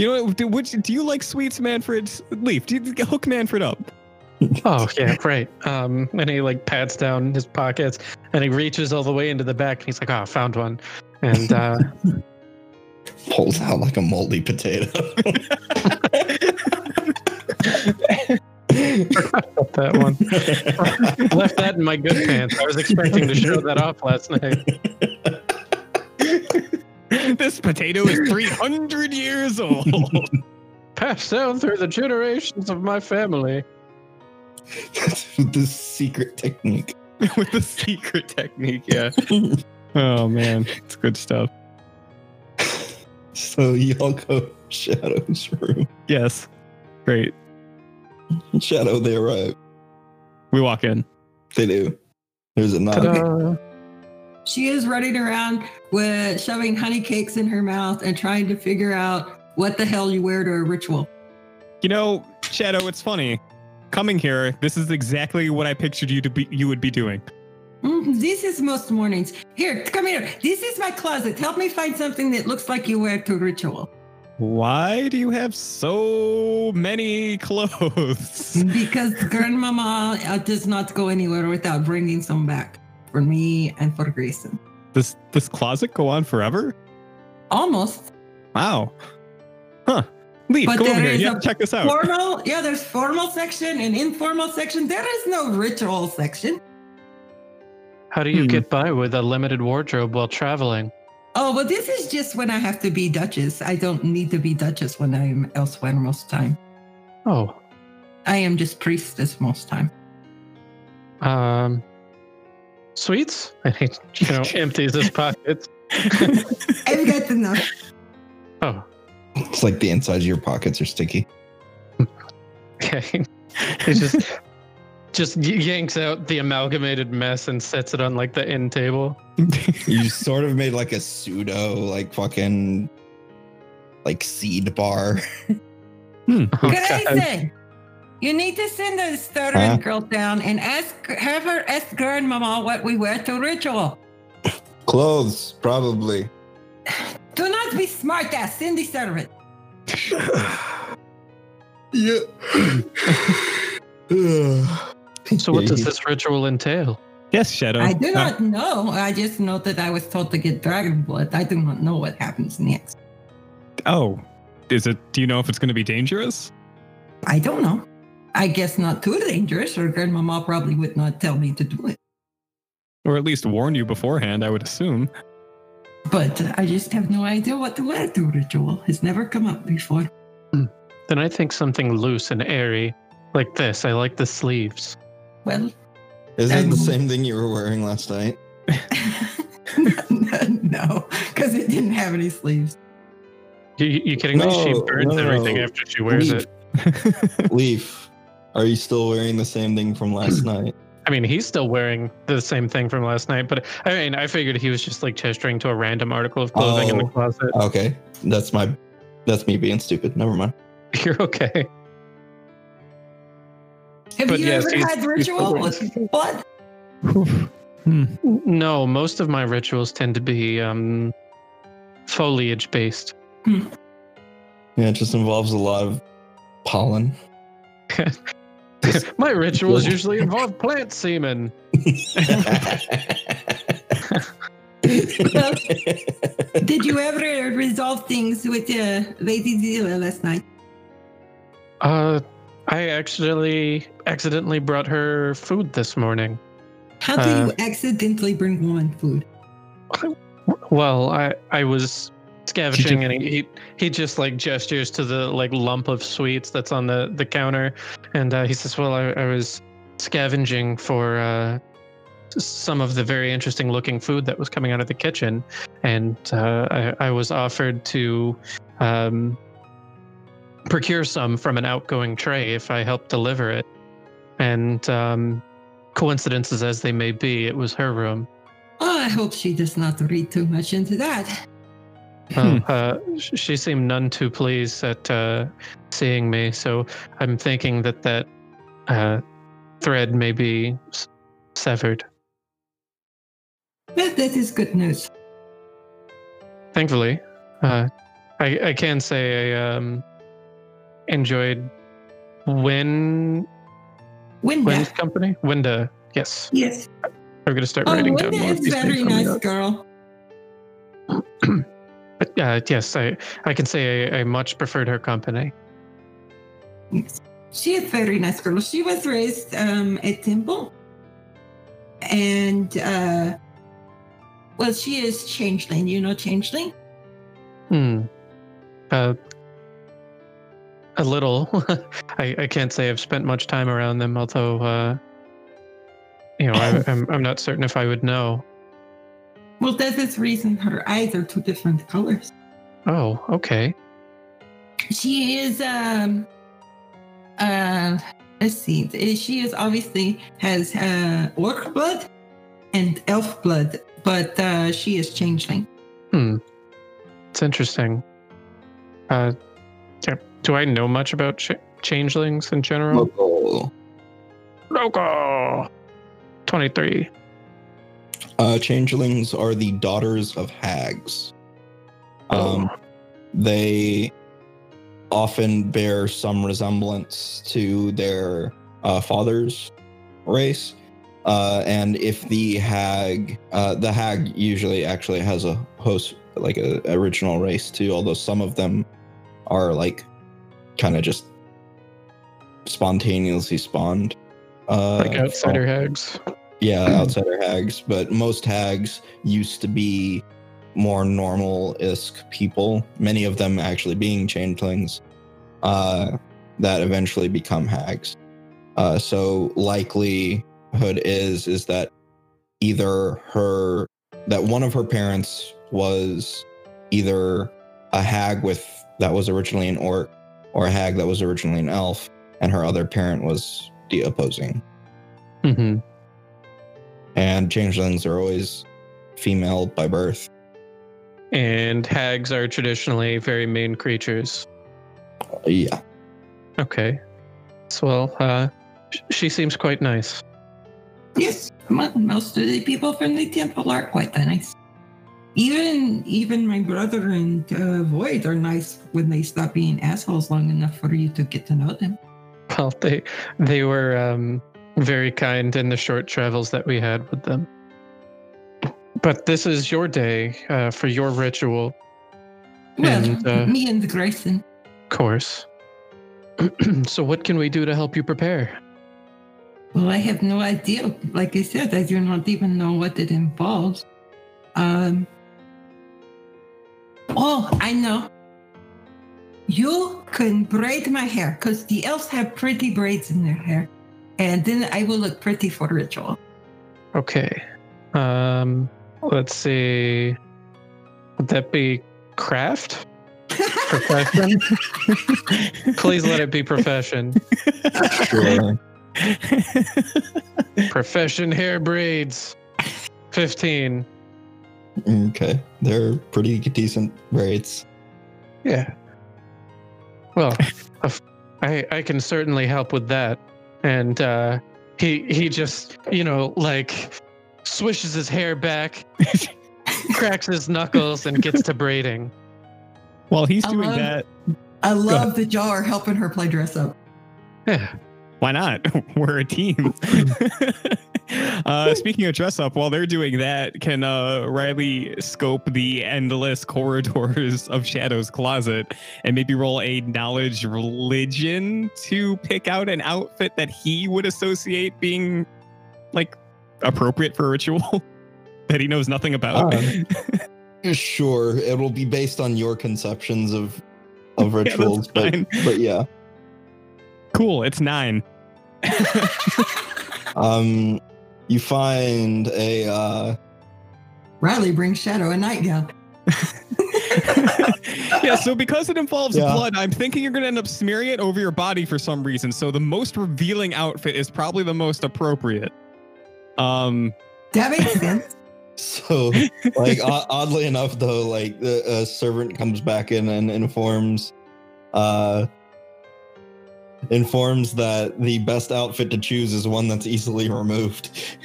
You know what? Do, would you, do you like sweets, Manfred? Leaf, do you hook Manfred up? Oh yeah, right. Um, and he like pats down his pockets and he reaches all the way into the back and he's like, "Oh, I found one." And uh, Pulls out like a moldy potato. got that one. Left that in my good pants. I was expecting to show that off last night. this potato is 300 years old. Passed down through the generations of my family. this secret technique. with the secret technique. Yeah. Oh man, it's good stuff. So y'all go Shadow's room. Yes, great. Shadow, they arrive. We walk in. They do. There's a knock. Ta-da. She is running around with shoving honey cakes in her mouth and trying to figure out what the hell you wear to a ritual. You know, Shadow, it's funny. Coming here, this is exactly what I pictured you to be. You would be doing. Mm, this is most mornings. Here, come here. This is my closet. Help me find something that looks like you wear to a ritual. Why do you have so many clothes? Because grandmama uh, does not go anywhere without bringing some back for me and for Grayson. Does this closet go on forever? Almost. Wow. Huh. Leave, But come over there here. is Yeah, a check this out. Formal, yeah, there's formal section and informal section. There is no ritual section. How do you Hmm. get by with a limited wardrobe while traveling? Oh, well, this is just when I have to be Duchess. I don't need to be Duchess when I am elsewhere most time. Oh, I am just priestess most time. um, sweets. And he, you know, empties his pockets. I've got enough. Oh, It's like the insides of your pockets are sticky. okay. he just just yanks out the amalgamated mess and sets it on like the end table. You sort of made like a pseudo, like fucking, like seed bar. Oh, God. Grayson, you need to send the stuttering Huh? girl down and ask, have her ask grandmama what we wear to ritual. Clothes, probably. Do not be smart ass. Send the servant. yeah. So what does this ritual entail? yes, Shadow. I do Uh, not know. I just know that I was told to get dragon blood. I do not know what happens next. oh, is it? Do you know if it's going to be dangerous? I don't know. I guess not too dangerous, or grandmama probably would not tell me to do it. Or at least warn you beforehand, I would assume. But I just have no idea what to wear to ritual. has never come up before. Then I think something loose and airy, like this. I like the sleeves. Well, Is it Um, the same thing you were wearing last night? no, because it didn't have any sleeves. You, you kidding me? She burns no, everything no. after she wears Leaf. it. Leaf, are you still wearing the same thing from last night? I mean, he's still wearing the same thing from last night, but I mean, I figured he was just like gesturing to a random article of clothing in the Oh. closet. Okay, that's my that's me being stupid. Never mind. You're okay. Have But you yes, ever had he's ritual still? Hmm. No, most of my rituals tend to be um, foliage based. Yeah, it just involves a lot of pollen. my rituals usually involve plant semen. Did you ever resolve things with uh, Lady Zila last night? Uh, I accidentally accidentally brought her food this morning. How do Uh, you accidentally bring woman food? Well, I I was scavenging just- and he he just like gestures to the like lump of sweets that's on the the counter, and uh, he says, "Well, I, I was scavenging for uh, some of the very interesting looking food that was coming out of the kitchen, and uh, I, I was offered to." Um, procure some from an outgoing tray if I helped deliver it. And um, coincidences as they may be, it was her room. Oh, I hope she does not read too much into that. Well, uh, she seemed none too pleased at uh, seeing me, so I'm thinking that that uh, thread may be s- severed. Well, that is good news. Thankfully, uh, I, I can say I um, enjoyed Win Winda. Win's company. Winda, yes. Yes. I'm gonna start Oh, writing Winda down more. of is these very things coming nice girl. But uh, yes, I I can say I, I much preferred her company. She is very nice girl. She was raised um, at Temple. And, uh, well, she is Changeling. You know Changeling? Hmm. Uh, a little. I, I can't say I've spent much time around them, although, uh, you know, I, I'm, I'm not certain if I would know. Well, that is the reason her eyes are two different colors. Oh, okay. She is, um, uh, let's see. She is obviously has uh, orc blood and elf blood, but uh, she is changeling. Hmm. It's interesting. Uh, do I know much about ch- changelings in general? Local. Loco! 23. Uh, changelings are the daughters of hags. Um, they often bear some resemblance to their uh, father's race. Uh, and if the hag, uh, the hag usually actually has a host, like a original race too, although some of them are like kind of just spontaneously spawned. Uh, like from- outsider hags. Yeah, outsider hags, but most hags used to be more normal-isk people. Many of them actually being changelings uh, that eventually become hags. Uh, so likelihood is is that either her that one of her parents was either a hag with that was originally an orc or a hag that was originally an elf, and her other parent was the opposing hmm and changelings are always female by birth. And hags are traditionally very mean creatures. Yeah, Okay. So, well, uh, sh- she seems quite nice. Yes, mo- most of the people from the temple are quite nice. Even even my brother and uh, Void are nice when they stop being assholes long enough for you to get to know them. Well, they they were um, very kind in the short travels that we had with them. But this is your day uh, for your ritual, Well, And, uh, me and the Grayson. of course. so, what can we do to help you prepare? Well, I have no idea. Like I said, I do not even know what it involves. Um. Oh, I know. You can braid my hair because the elves have pretty braids in their hair, and then I will look pretty for ritual. Okay. Um, let's see. Would that be craft? Profession? Please let it be profession. sure. Profession hair braids. 15. Okay, they're pretty decent braids. Yeah. Well, I I can certainly help with that. And uh he he just, you know, like swishes his hair back, cracks his knuckles and gets to braiding. While he's I doing love- that, I love that y'all are helping her play dress up. Yeah. Why not? We're a team. uh, speaking of dress up, while they're doing that, can uh, Riley scope the endless corridors of Shadow's closet and maybe roll a knowledge religion to pick out an outfit that he would associate being like appropriate for a ritual that he knows nothing about? Uh, Sure, it will be based on your conceptions of of Yeah, rituals, but but yeah. cool. It's nine. Um, you find a uh, Riley brings Shadow a nightgown. yeah, so because it involves Yeah. blood, I'm thinking you're going to end up smearing it over your body for some reason. So the most revealing outfit is probably the most appropriate. Um, That makes sense. so like o- oddly enough though, like the uh, servant comes back in and informs uh informs that the best outfit to choose is one that's easily removed.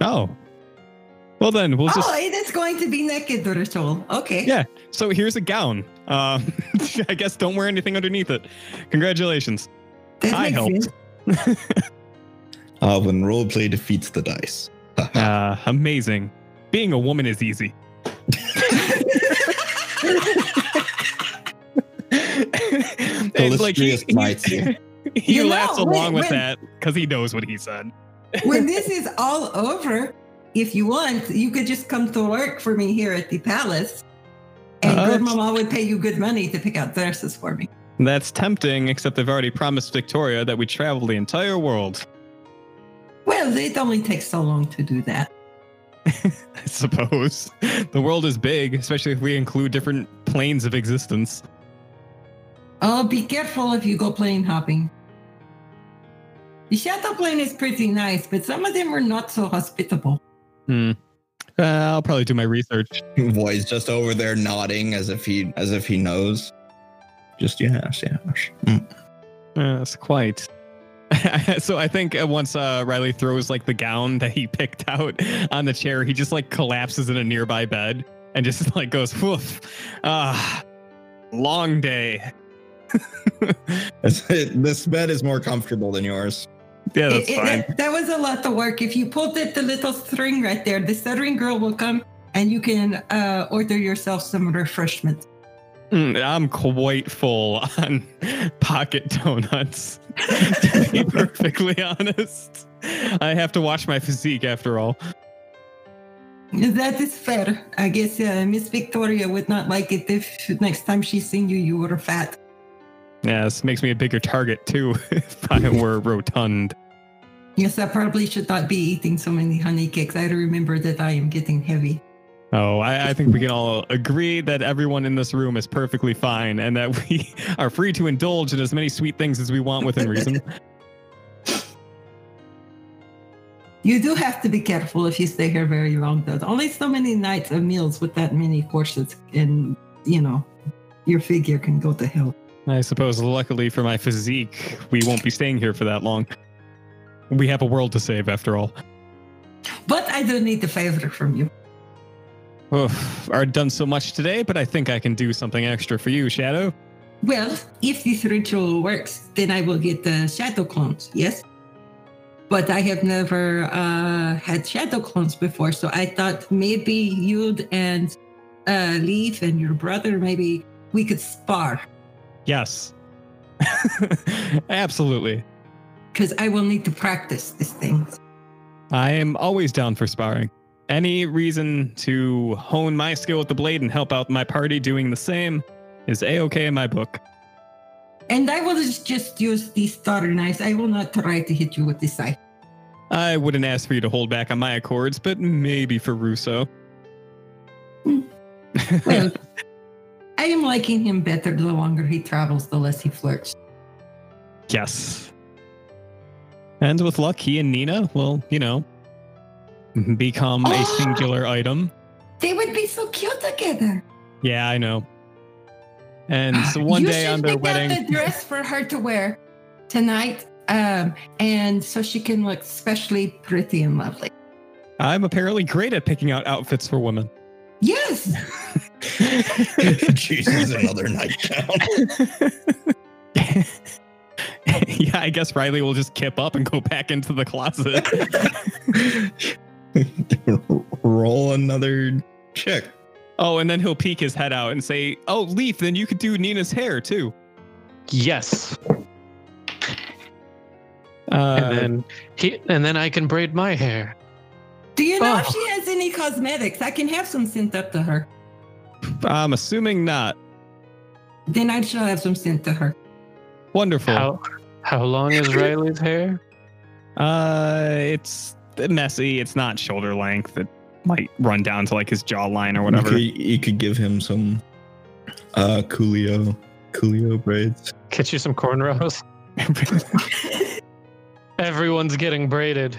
oh. Well, then we'll just. oh, it is going to be naked ritual. Okay. Yeah. So here's a gown. Um, I guess don't wear anything underneath it. Congratulations. That I makes helped. sense. Uh, when roleplay defeats the dice. Uh, amazing. Being a woman is easy. and like he, Illustrious might he, you. You know, laughs when- along with when- that because he knows what he said. when this is all over, if you want, you could just come to work for me here at the palace. And Uh, good mama would pay you good money to pick out dresses for me. That's tempting, except I've already promised Victoria that we travel the entire world. Well, it only takes so long to do that. I suppose. The world is big, especially if we include different planes of existence. Oh, be careful if you go plane hopping. The shadow plane is pretty nice, but some of them are not so hospitable. Hmm. Uh, I'll probably do my research. Voice just over there nodding as if he as if he knows. Just yes, yes. Mm. Yes, quite. so I think uh, once uh, Riley throws like the gown that he picked out on the chair, he just like collapses in a nearby bed and just like goes, "Woof, ah, long day." This bed is more comfortable than yours. Yeah, that's It- it- fine. that, that was a lot of work. If you pulled it, the little string right there, the stuttering girl will come and you can uh, order yourself some refreshment. Mm, I'm quite full on pocket donuts. to be perfectly honest, I have to watch my physique after all. That is fair. I guess uh, Miss Victoria would not like it if next time she seen you, you were fat. Yeah, this makes me a bigger target too if I were rotund. Yes, I probably should not be eating so many honey cakes. I remember that I am getting heavy. Oh, I, I think we can all agree that everyone in this room is perfectly fine and that we are free to indulge in as many sweet things as we want within reason. You do have to be careful if you stay here very long, though. Only so many nights of meals with that many courses, and you know, your figure can go to hell. I suppose, luckily for my physique, we won't be staying here for that long. We have a world to save after all. But I do need a favor from you. Oof, I've done so much today, but I think I can do something extra for you, Shadow. Well, if this ritual works, then I will get the shadow clones. Yes. But I have never uh, had shadow clones before, so I thought maybe you'd and uh, Leaf and your brother maybe we could spar Yes. Absolutely. Because I will need to practice these things. I am always down for sparring. Any reason to hone my skill with the blade and help out my party doing the same is a okay in my book. And I will just use these starter knives. I will not try to hit you with the scythe. I wouldn't ask for you to hold back on my accords, but maybe for Russo. Hmm. Well, I am liking him better the longer he travels, the less he flirts. yes. And with luck, he and Nina will, you know, become a Oh. singular item. They would be so cute together. Yeah, I know. And so one you day on their pick out wedding, the dress for her to wear tonight, um, and so she can look especially pretty and lovely. I'm apparently great at picking out outfits for women. Yes. Jesus, another nightgown. yeah, I guess Riley will just kip up and go back into the closet. Roll another chick. oh, and then he'll peek his head out and say, "Oh, Leaf, then you could do Nina's hair too." Yes. Uh, and then he and then I can braid my hair. Do you know if Oh. she has any cosmetics? I can have some sent up to her. I'm assuming not. Then I shall have some sent to her. Wonderful. How how long is Riley's hair? Uh, it's messy. It's not shoulder length. It might run down to like his jawline or whatever. You could, you could give him some uh Coolio Coolio braids. Get you some cornrows. Everyone's getting braided.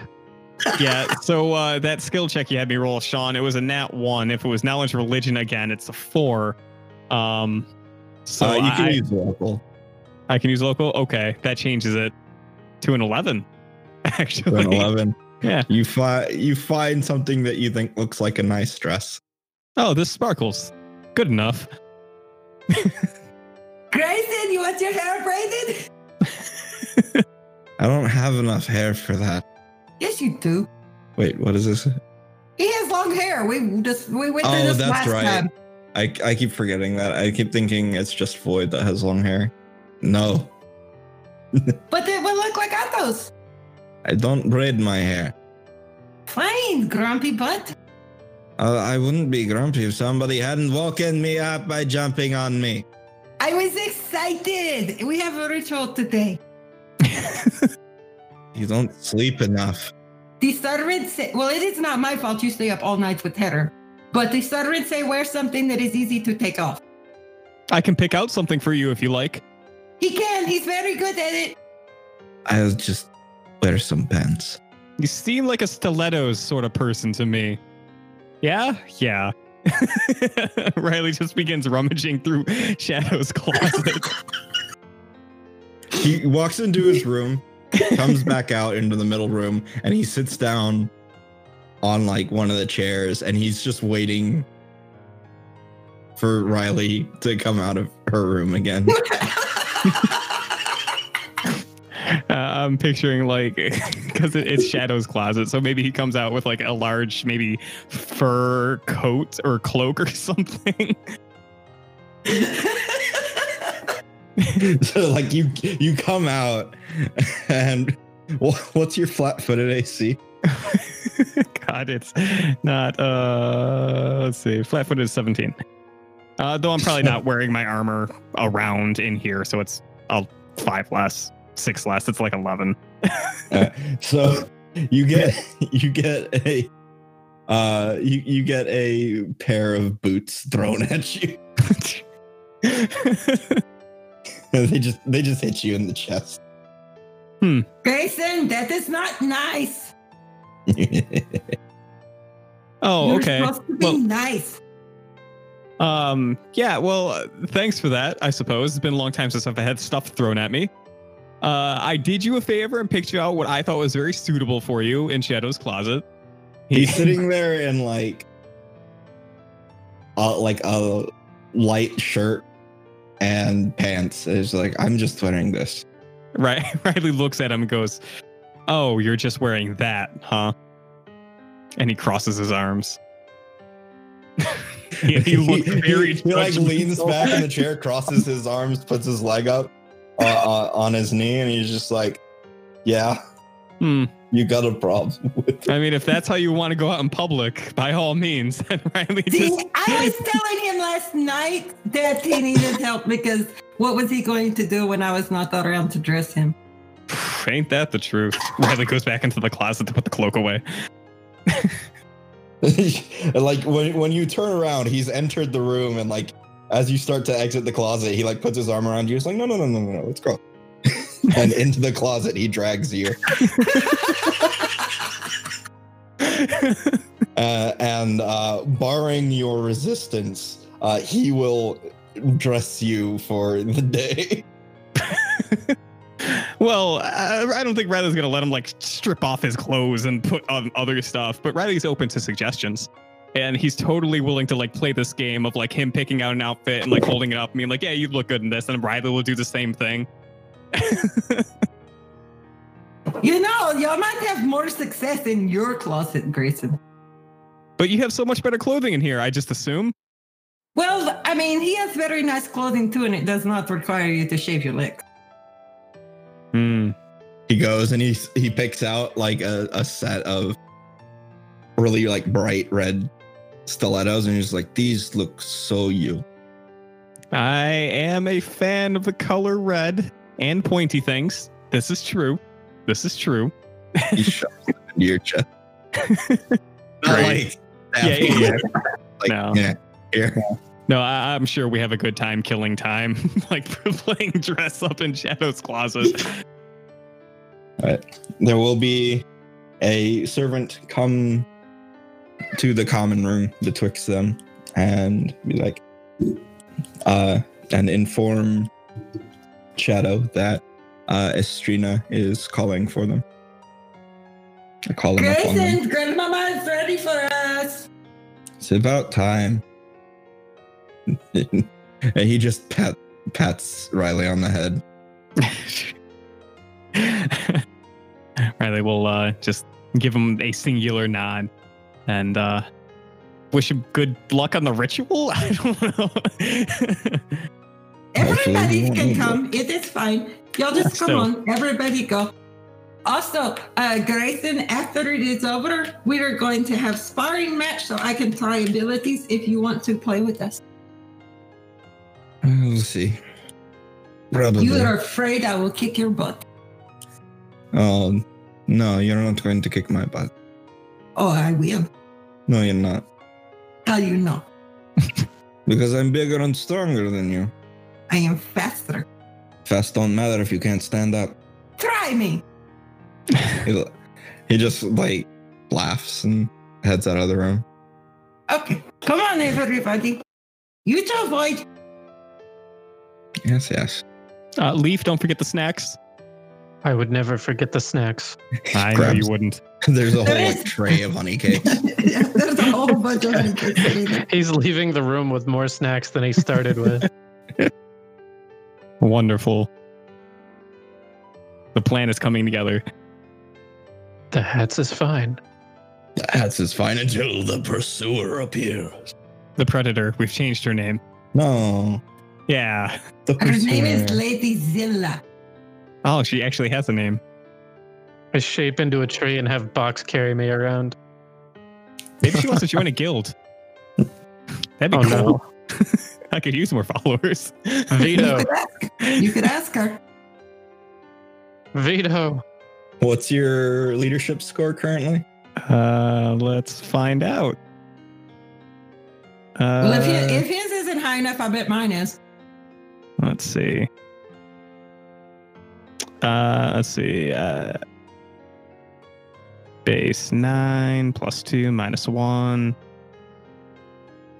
yeah. So uh, that skill check you had me roll, Sean, it was a nat one. If it was knowledge religion again, it's a four. Um, so uh, you can I, use local I can use local. Okay, that changes it to an eleven. Actually, an eleven. Yeah. You find you find something that you think looks like a nice dress. Oh, this sparkles. Good enough. Grayson, you want your hair braided? I don't have enough hair for that. Yes, you do. Wait, what is this? He has long hair. We just we went through Oh, this that's last right. time. I I keep forgetting that. I keep thinking it's just Floyd that has long hair. No, But it will look like Athos. I don't braid my hair. Fine, grumpy butt. Uh, I wouldn't be grumpy if somebody hadn't woken me up by jumping on me. I was excited. We have a ritual today. You don't sleep enough. The servants say, well, it is not my fault you stay up all night with terror. But the servants say wear something that is easy to take off. I can pick out something for you if you like. He can. He's very good at it. I'll just wear some pants. You seem like a stilettos sort of person to me. Yeah? Yeah. Riley just begins rummaging through Shadow's closet. He walks into his room, comes back out into the middle room, and he sits down on like one of the chairs, and he's just waiting for Riley to come out of her room again. Uh, I'm picturing like because it, it's Shadow's closet, so maybe he comes out with like a large, maybe fur coat or cloak or something. so like you you come out, and what's your flat-footed AC? God, it's not. Uh, let's see, flat-footed is 17. Uh, though I'm probably not wearing my armor around in here, so it's I'll five less, six less. It's like 11. Uh, so you get you get a uh you you get a pair of boots thrown at you. they just they just hit you in the chest. Grayson, that is not nice. oh, You're okay. supposed to be Well- nice. Um, yeah, well, thanks for that, I suppose. It's been a long time since I've had stuff thrown at me. Uh, I did you a favor and picked you out what I thought was very suitable for you in Shadow's closet. He's sitting there in like uh, like a light shirt and pants. It's like I'm just wearing this. Right, Riley looks at him and goes, "Oh, you're just wearing that, huh?" And he crosses his arms. he, he looks very. he, like leans back in the chair, crosses his arms, puts his leg up uh, uh, on his knee, and he's just like, "Yeah, Hmm. you got a problem with I mean, if that's how you want to go out in public, by all means. And Riley See, just I was telling him last night that he needed help because what was he going to do when I was not around to dress him? ain't that the truth. Riley goes back into the closet to put the cloak away. like when when you turn around, he's entered the room, and like as you start to exit the closet, he like puts his arm around you. He's like, "No, no, no, no, no, no, let's go." and into the closet he drags you. Uh, and uh, barring your resistance, uh, he will dress you for the day. Well, I, don't think Riley's gonna let him like strip off his clothes and put on other stuff, but Riley's open to suggestions. And he's totally willing to like play this game of like him picking out an outfit and like holding it up, and being like, "Yeah, you look good in this," and Riley will do the same thing. You know, y'all might have more success in your closet, Grayson. but you have so much better clothing in here. I just assume. Well, I mean, he has very nice clothing too, and it does not require you to shave your legs. Hmm. He goes and he he picks out like a, a set of really like bright red stilettos, and he's like, "These look so you." I am a fan of the color red and pointy things. This is true. This is true. He shoves it into your chest. Not like Yeah, yeah, yeah. like No. yeah, here. No, I, I'm sure we have a good time killing time, like playing dress up in Shadow's closet. There will be a servant come to the common room betwixt them and be like, uh, and inform Shadow that uh, Estrina is calling for them. Calling up on them. Grayson, Grandmama is ready for us. It's about time. and he just pat pats Riley on the head. Riley will uh, just give him a singular nod and uh, wish him good luck on the ritual. I don't know. Everybody can come. It is fine. Y'all just come So- on. Everybody go. Also, uh, Grayson, after it is over, we are going to have sparring match so I can try abilities if you want to play with us. Mm, we'll see. Probably. You are afraid I will kick your butt. Oh, no, you're not going to kick my butt. Oh, I will. No, you're not. How you know? Because I'm bigger and stronger than you. I am faster. Fast don't matter if you can't stand up. Try me. He, he just like laughs and heads out of the room. Okay, come on, everybody. You two avoid. Yes, yes. uh, Leaf, don't forget the snacks. I would never forget the snacks. I know you wouldn't. There's a whole like, tray of honey cakes. There's a whole bunch of honey cakes. He's leaving the room with more snacks than he started with. Wonderful. The plan is coming together. the hats is fine. The hats is fine until the pursuer appears. The Predator. We've changed her name. no. Yeah. The Her name is pursuer. Lady Zilla. Oh, she actually has a name. I shape into a tree and have Box carry me around. Maybe she wants to join a guild. That'd be Oh cool. no. I could use more followers. You could ask. You could ask her. Vito. What's your leadership score currently? Uh, let's find out. Uh, Well, if, he, if his isn't high enough, I bet mine is. Let's see. Uh, let's see. Uh, base nine plus two minus one.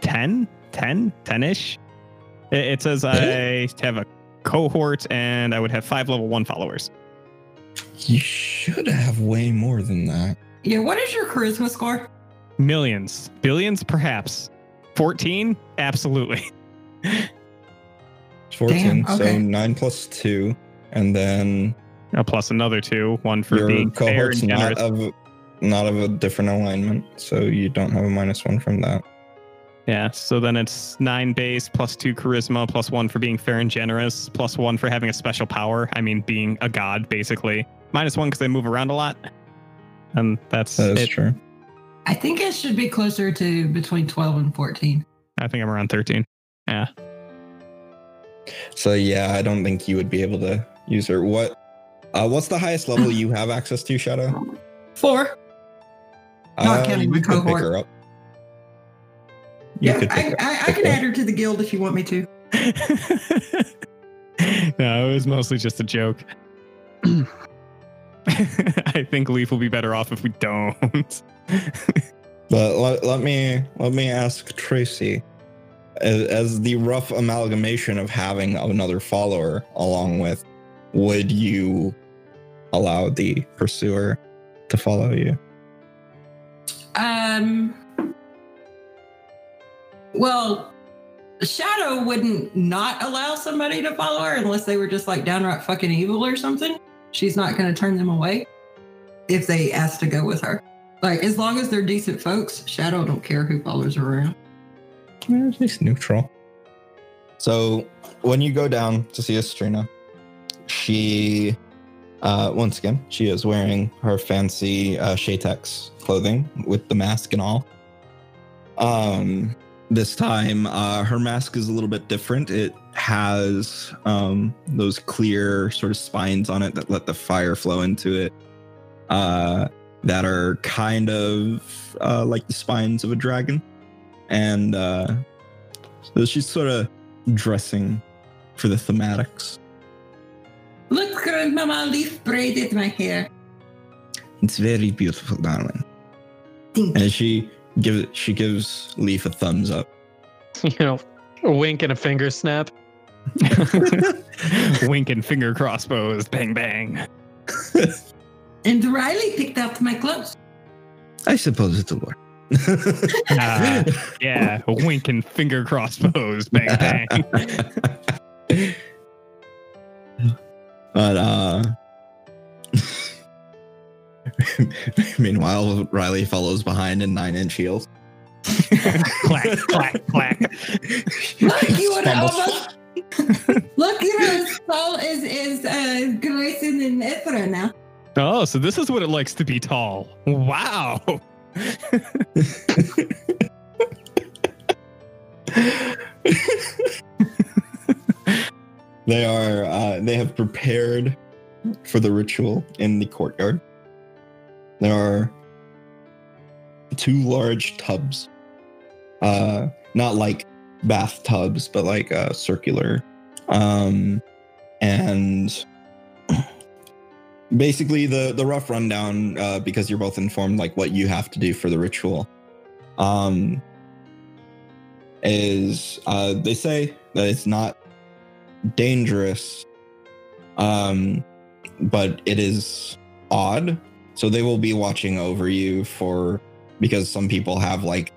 10? 10? 10 ish? It, it says I have a cohort and I would have five level one followers. You should have way more than that. Yeah, what is your charisma score? Millions, billions, perhaps. 14? Absolutely. 14. Damn, okay. So 9 plus 2. And then Uh, plus another two, one for your being fair cohort's and not generous. of not of a different alignment. So you don't have a minus 1 from that. Yeah, so then it's nine base plus two charisma plus one for being fair and generous plus one for having a special power. I mean, being a god, basically. Minus one because they move around a lot. And that's That is it. true. I think it should be closer to between 12 and 14. I think I'm around 13. Yeah. So yeah, I don't think you would be able to use her. What uh what's the highest level you have access to, Shadow? Four. Not Uh, counting you my could pick cohort. her up. You Yeah, pick I, her I. I can add her to the guild if you want me to. no, it was mostly just a joke. I think Leaf will be better off if we don't. But let, let me let me ask Tracy, as, as the rough amalgamation of having another follower along with, would you allow the pursuer to follow you? Um. Well, Shadow wouldn't not allow somebody to follow her unless they were just like downright fucking evil or something. She's not going to turn them away if they ask to go with her. Like as long as they're decent folks, Shadow don't care who follows her around. She's neutral. So when you go down to see Estrina, she uh, once again she is wearing her fancy uh, Shatex clothing with the mask and all. Um, this time uh, her mask is a little bit different. It has um, those clear sort of spines on it that let the fire flow into it. Uh, that are kind of uh, like the spines of a dragon, and uh, so she's sort of dressing for the thematics. Look, Grandmama Leaf braided my hair. It's very beautiful, darling. Thank And she gives she gives Leaf a thumbs up. You know, a wink and a finger snap. Wink and finger crossbows. Bang, bang. And Riley picked up my clothes. I suppose it's a war. Ah, yeah. Wink and finger crossbows. Bang, bang. but uh meanwhile Riley follows behind in nine inch heels. clack, clack, clack. Look, you would Stumbles. almost. Look, you know, Saul is is uh, Grayson and Ithra now. Oh, so this is what it likes to be tall. Wow. they are uh, they have prepared for the ritual in the courtyard. There are two large tubs. Uh not like bathtubs, but like uh circular. Um and basically the the rough rundown uh because you're both informed like what you have to do for the ritual. Um is uh they say that it's not dangerous um but it is odd so they will be watching over you for because some people have like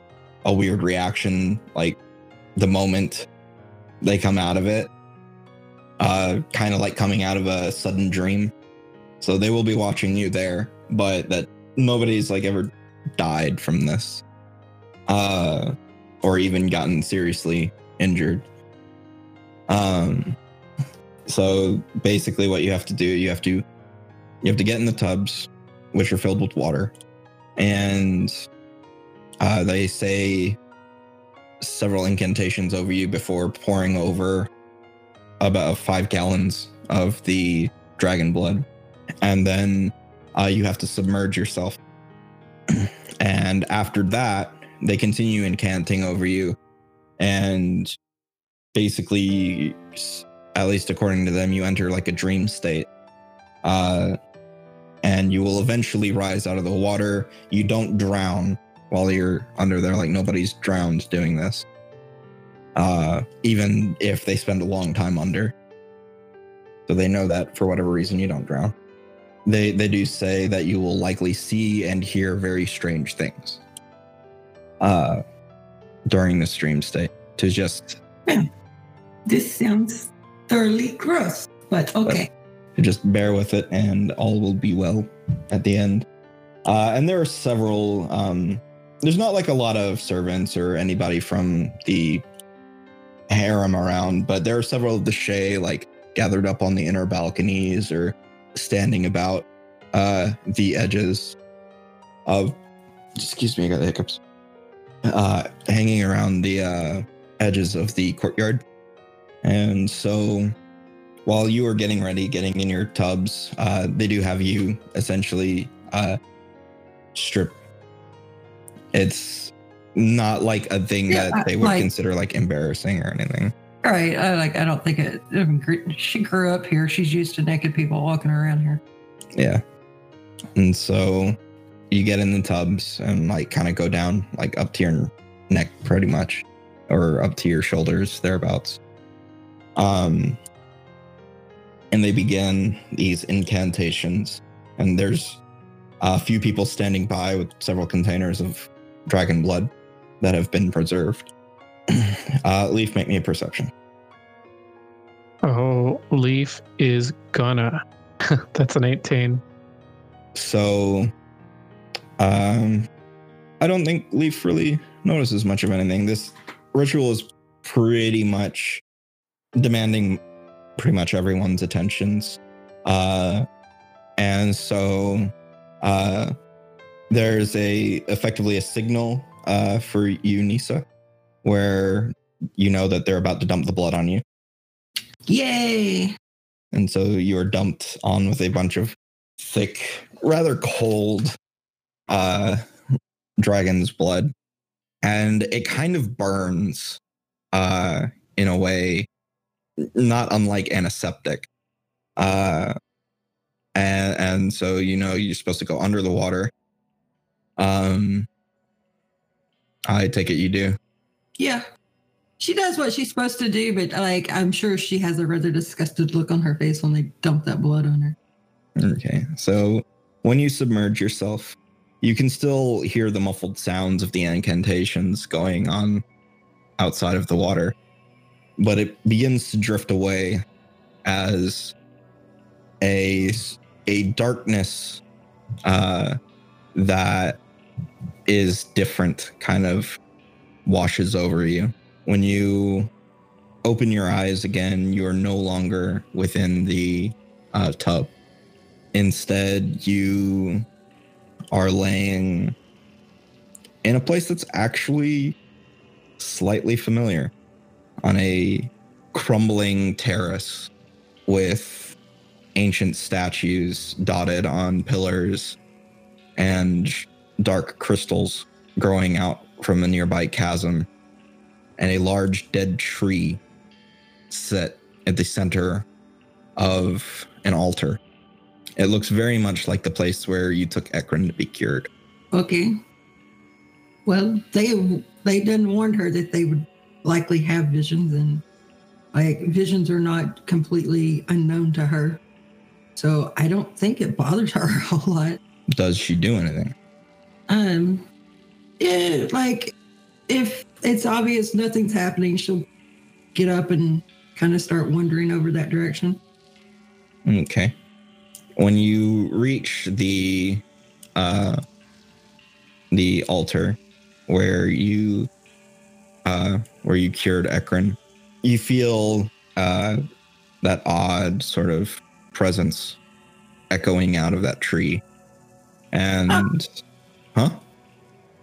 a weird reaction like the moment they come out of it uh kind of like coming out of a sudden dream so they will be watching you there but that nobody's like ever died from this uh or even gotten seriously injured. Um so basically what you have to do you have to you have to get in the tubs which are filled with water and uh, they say several incantations over you before pouring over about five gallons of the dragon blood and then uh, you have to submerge yourself. And after that they continue incanting over you. And basically at least according to them you enter like a dream state. Uh and you will eventually rise out of the water. You don't drown while you're under there. Like nobody's drowned doing this. Uh even if they spend a long time under. So they know that for whatever reason you don't drown they they do say that you will likely see and hear very strange things uh during the stream state to just This sounds thoroughly gross, but okay. to just bear with it and all will be well at the end. Uh, and there are several, um, there's not like a lot of servants or anybody from the harem around, but there are several of the Shay like gathered up on the inner balconies or standing about uh, the edges of, excuse me, I got the hiccups, uh, hanging around the uh, edges of the courtyard. And so while you are getting ready, getting in your tubs, uh, they do have you essentially uh, strip. It's not like a thing Yeah, that they would like- consider like embarrassing or anything. Right. I like. I don't think it. I mean, she grew up here. She's used to naked people walking around here. Yeah. And so you get in the tubs and like kind of go down like up to your neck pretty much or up to your shoulders thereabouts. Um and they begin these incantations and there's a few people standing by with several containers of dragon blood that have been preserved. uh Leaf make me a perception. Oh, Leaf is gonna. That's an 18. So, um, I don't think Leaf really notices much of anything. This ritual is pretty much demanding pretty much everyone's attentions. Uh, and so, uh, there's a effectively a signal uh, for you, Nisa, where you know that they're about to dump the blood on you. Yay! And so you are dumped on with a bunch of thick, rather cold uh dragon's blood. And it kind of burns uh in a way not unlike antiseptic. Uh and and so you know you're supposed to go under the water. Um I take it you do. Yeah. She does what she's supposed to do, but like I'm sure she has a rather disgusted look on her face when they dump that blood on her. Okay. So when you submerge yourself, you can still hear the muffled sounds of the incantations going on outside of the water, but it begins to drift away as a a darkness uh, that is different kind of washes over you. When you open your eyes again, you are no longer within the uh, tub. Instead, you are laying in a place that's actually slightly familiar on a crumbling terrace with ancient statues dotted on pillars and dark crystals growing out from a nearby chasm and a large dead tree set at the center of an altar. It looks very much like the place where you took Ekron to be cured. Okay. Well, they they didn't warn her that they would likely have visions, and like visions are not completely unknown to her. So I don't think it bothers her a whole lot. Does she do anything? Um, yeah, like if it's obvious nothing's happening, she'll get up and kind of start wandering over that direction. Okay. When you reach the uh the altar where you uh where you cured Ekron, you feel uh that odd sort of presence echoing out of that tree. And huh?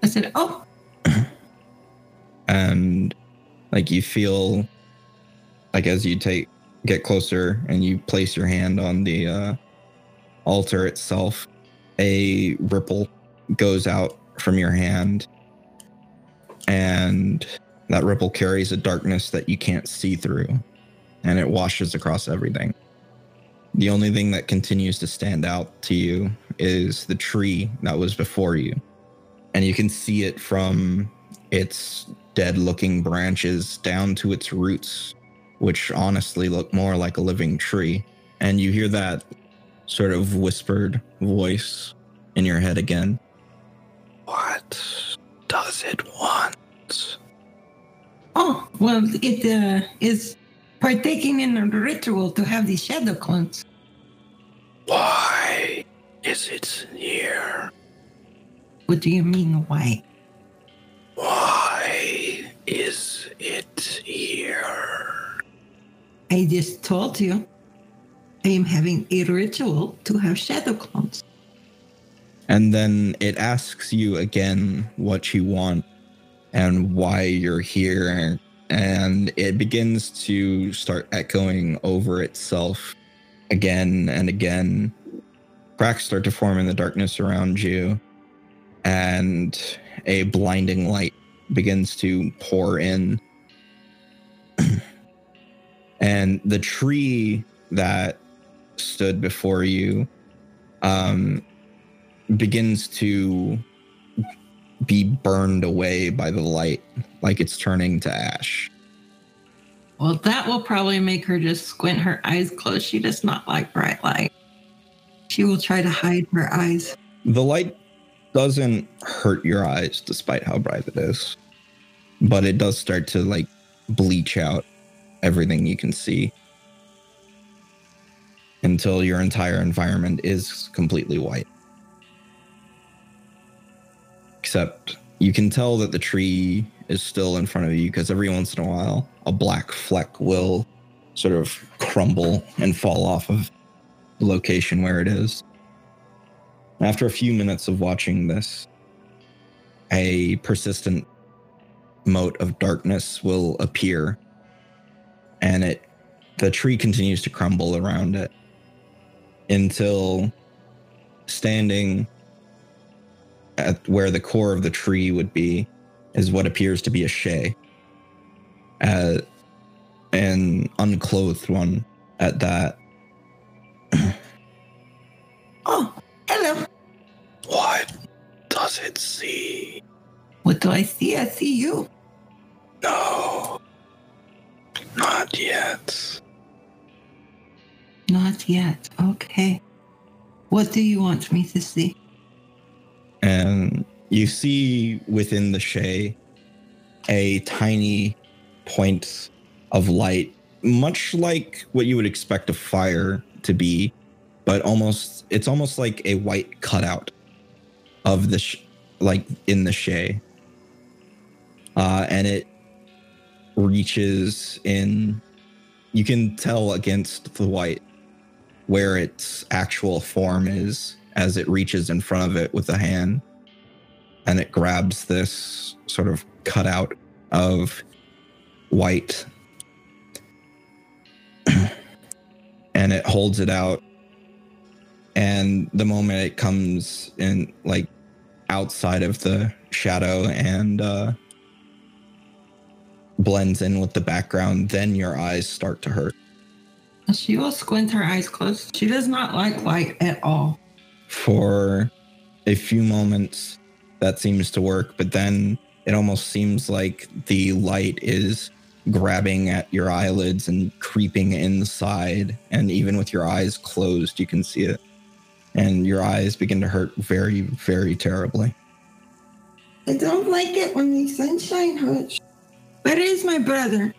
I said, "Oh, and like you feel like as you take get closer and you place your hand on the uh, altar itself a ripple goes out from your hand. And that ripple carries a darkness that you can't see through. And it washes across everything. The only thing that continues to stand out to you is the tree that was before you and you can see it from its dead looking branches down to its roots, which honestly look more like a living tree. And you hear that sort of whispered voice in your head again. What does it want? oh, well, it uh, is partaking in a ritual to have the shadow clones." Why is it here? What do you mean, why? Why is it here? I just told you. I am having a ritual to have shadow clones. And then it asks you again what you want and why you're here. And it begins to start echoing over itself again and again. Cracks start to form in the darkness around you, and a blinding light begins to pour in. and the tree that stood before you um, begins to be burned away by the light, like it's turning to ash. Well, that will probably make her just squint her eyes closed. She does not like bright light. She will try to hide her eyes. The light doesn't hurt your eyes despite how bright it is, but it does start to like bleach out everything you can see until your entire environment is completely white. Except you can tell that the tree is still in front of you because every once in a while a black fleck will sort of crumble and fall off of the location where it is. After a few minutes of watching this, a persistent mote of darkness will appear and it the tree continues to crumble around it until standing at where the core of the tree would be is what appears to be a shay uh, an unclothed one at that. Oh, does it see What do I see? I see you. no not yet Not yet. Okay. What do you want me to see? and you see within the shay a tiny point of light much like what you would expect a fire to be but almost it's almost like a white cutout of the sh- like in the shay. Uh and it reaches in you can tell against the white where its actual form is as it reaches in front of it with a hand. And it grabs this sort of cutout of white. And it holds it out and the moment it comes in like outside of the shadow and uh blends in with the background then your eyes start to hurt She will squint her eyes closed. She does not like light at all. for a few moments that seems to work but then it almost seems like the light is grabbing at your eyelids and creeping inside and even with your eyes closed you can see it and your eyes begin to hurt very very terribly I don't like it when the sunshine hurts. Where is my brother?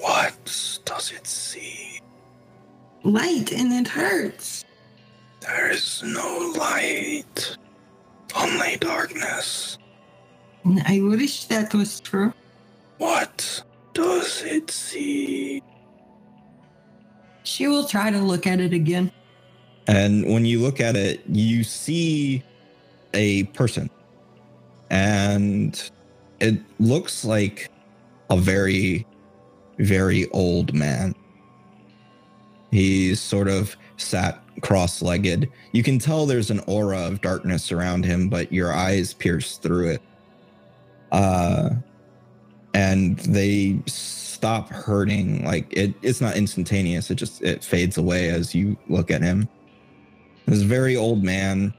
what does it see Light and it hurts. there is no light only darkness And I wish that was true. what does it see She will try to look at it again. And when you look at it, you see a person. And it looks like a very, very old man. He's sort of sat cross legged. You can tell there's an aura of darkness around him, but your eyes pierce through it. Uh, and they stop hurting. Like it, it's not instantaneous. It just it fades away as you look at him. This very old man.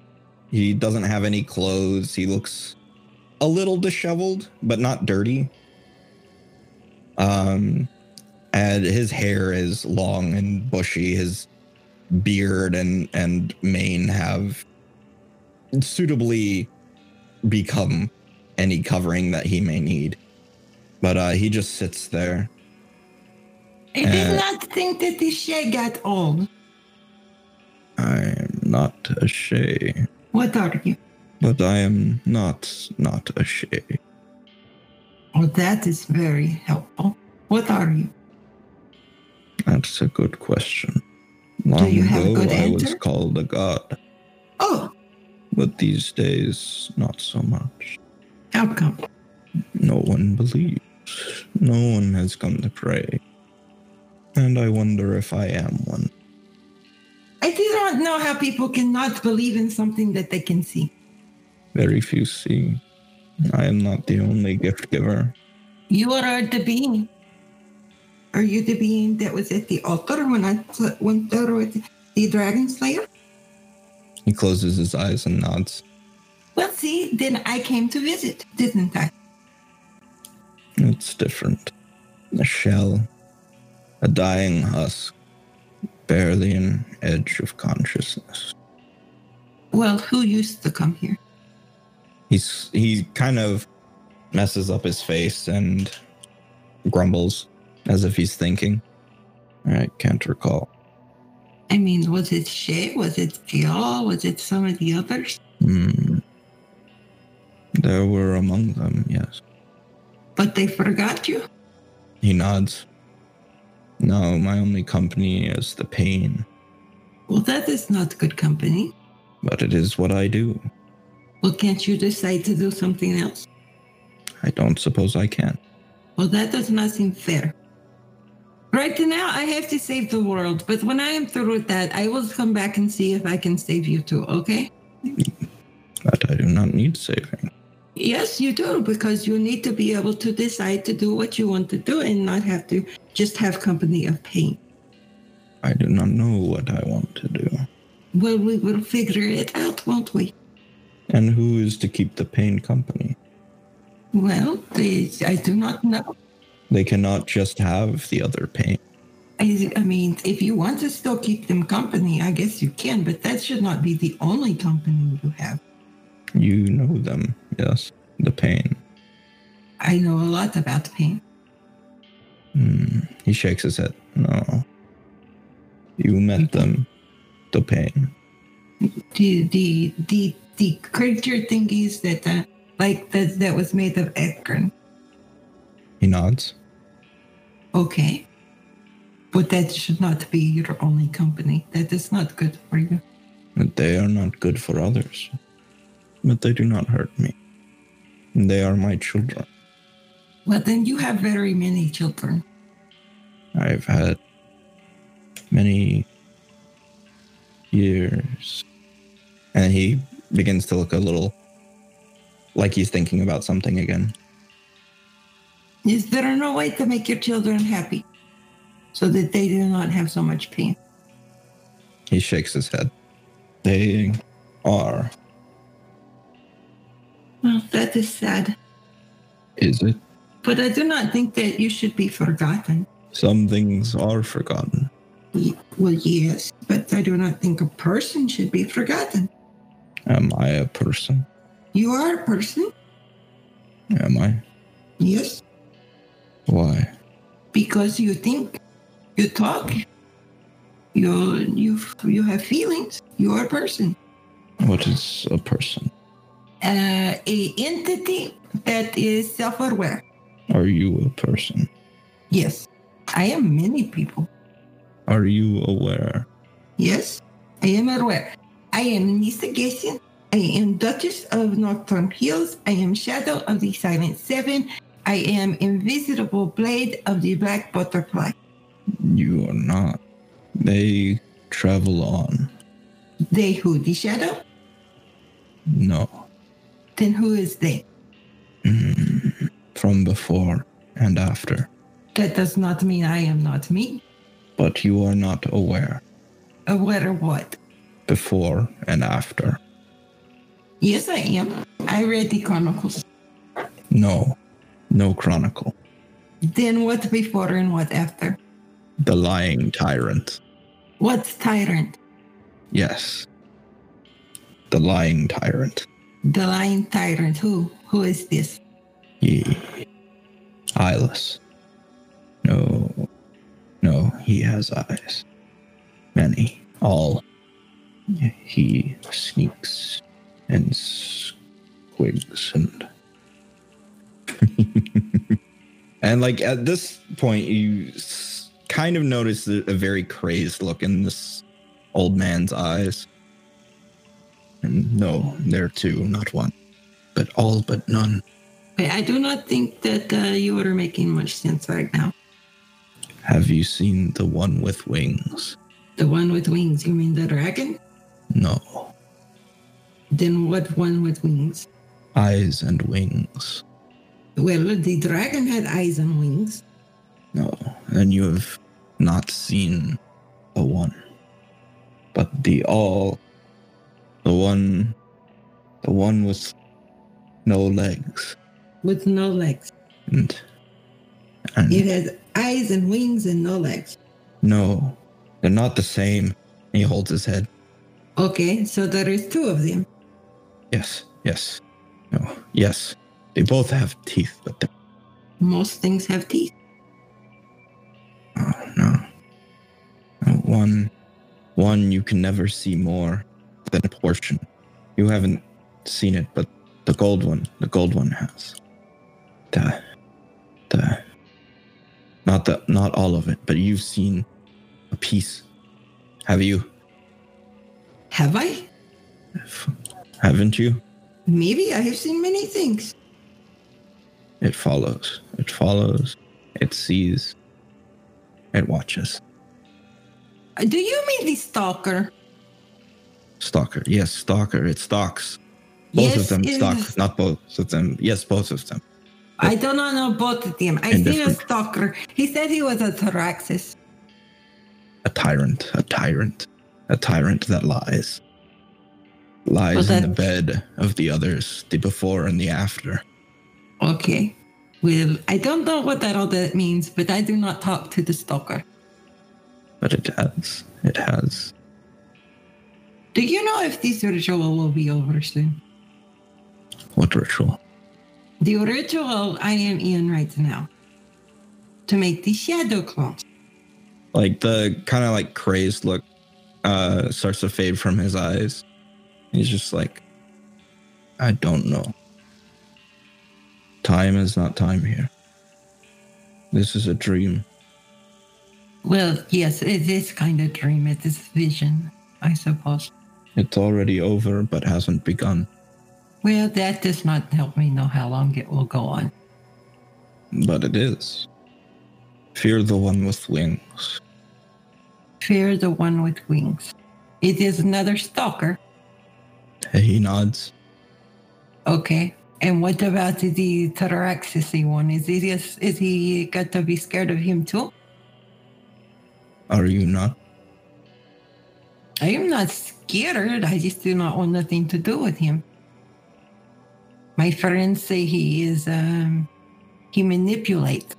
He doesn't have any clothes. He looks a little disheveled, but not dirty. Um, and his hair is long and bushy. His beard and and mane have suitably become any covering that he may need. But uh, he just sits there. I did not think that the shed got old. Not a shay, What are you? but I am not not a shay. Oh, that is very helpful. What are you? That's a good question. Long you have a ago, good I was called a god, Oh, but these days, not so much. how come? No one believes. No one has come to pray. And I wonder if I am one. I do not know how people cannot believe in something that they can see. Very few see. I am not the only gift giver. You are the being. Are you the being that was at the altar when I went there with the dragon slayer? He closes his eyes and nods. Well, see, then I came to visit, didn't I? It's different. A shell, a dying husk, barely an edge of consciousness. Well, who used to come here? He's he kind of messes up his face and grumbles as if he's thinking. I can't recall. I mean, was it Shay? Was it Fial? Was it some of the others? Hmm. There were among them, yes. But they forgot you? He nods. No, my only company is the pain, Well, that is not good company. but it is what I do. Well, can't you decide to do something else? I don't suppose I can. Well, that does not seem fair. Right now, I have to save the world, but when I am through with that, I will come back and see if I can save you too, okay? But I do not need saving. Yes, you do, because you need to be able to decide to do what you want to do and not have to just have company of pain. I do not know what I want to do. Well, we will figure it out, won't we? And who is to keep the pain company? Well, they, I do not know. They cannot just have the other pain. I, I mean, if you want to still keep them company, I guess you can, but that should not be the only company you have. You know them, yes. The pain. I know a lot about the pain. Hmm. He shakes his head. No. You met them. The pain. The the the the creature thingies that uh, like that that was made of Ekron. He nods. Okay. But that should not be your only company. That is not good for you. They are not good for others. But they do not hurt me. They are my children. Well, then you have very many children. I've had many years. And he begins to look a little like he's thinking about something again. Is there no way to make your children happy so that they do not have so much pain? He shakes his head. They are. Well, that is sad. Is it? But I do not think that you should be forgotten. Some things are forgotten. Well, yes, but I do not think a person should be forgotten. Am I a person? You are a person, Am I? yes, Why? because you think, you talk, you you you have feelings. You are a person, What is a person? Uh, a entity that is self-aware. Are you a person? Yes, I am many people. Are you aware? Yes, I am aware. I am Nisa Gessin. I am Duchess of Nocturne Hills. I am Shadow of the Silent Seven. I am Invisible Blade of the Black Butterfly. You are not. They travel on. They who? The Shadow? No. Then who is they? Mm. From before and after. That does not mean I am not me. But you are not aware. Aware of what? Before and after. Yes, I am. I read the Chronicles. No. No chronicle. Then what before and what after? The lying tyrant. What's tyrant? Yes. The lying tyrant. The lying tyrant. Who? Who is this? He. Eyeless. No. No, he has eyes. Many. All. He sneaks and squigs and. and like at this point, you kind of notice a a very crazed look in this old man's eyes. And no, there are two, not one, but all but none. I I do not think that uh, you are making much sense right now. Have you seen the one with wings? The one with wings, you mean the dragon? No. Then what one with wings? Eyes and wings. Well, the dragon had eyes and wings. No, and you have not seen the one, but the all, the one, the one with no legs, With no legs. and and It has eyes and wings and no legs. no, they're not the same. He holds his head. Okay, so there is two of them. Yes, yes, no, yes. They both have teeth, but they Most things have teeth. Oh. No, One, one you can never see more than a portion. You haven't seen it, but the gold one, the gold one has. The, the, not the, not all of it, but you've seen a piece. Have you? Have I? Haven't you? Maybe I have seen many things. It follows. It follows. It sees. It watches. Uh, Do you mean the stalker? Stalker. Yes, stalker. It stalks. Both of them stalk. is. Not both of them. Yes, both of them. I do not know both of them. I seen a stalker. He said he was a Taraxis. A tyrant. A tyrant. A tyrant that lies. Lies Well, in the bed of the others, the before and the after. Okay. Well, I don't know what that all that means, but I do not talk to the stalker. But it has. It has. Do you know if this ritual will be over soon? What ritual? The ritual I am in right now to make the shadow clones. Like the kind of like crazed look uh starts to fade from his eyes. He's just like, I don't know. Time is not time here. This is a dream. Well, yes, it is kind of dream. It is vision, I suppose. It's already over, but hasn't begun. Well, that does not help me know how long it will go on. But it is. Fear the one with wings. Fear the one with wings. It is another stalker. He nods. Okay. And what about the Taraxis one? Is he is he got to be scared of him too? Are you not? I am not scared. I just do not want nothing to do with him. My friends say he is um he manipulates.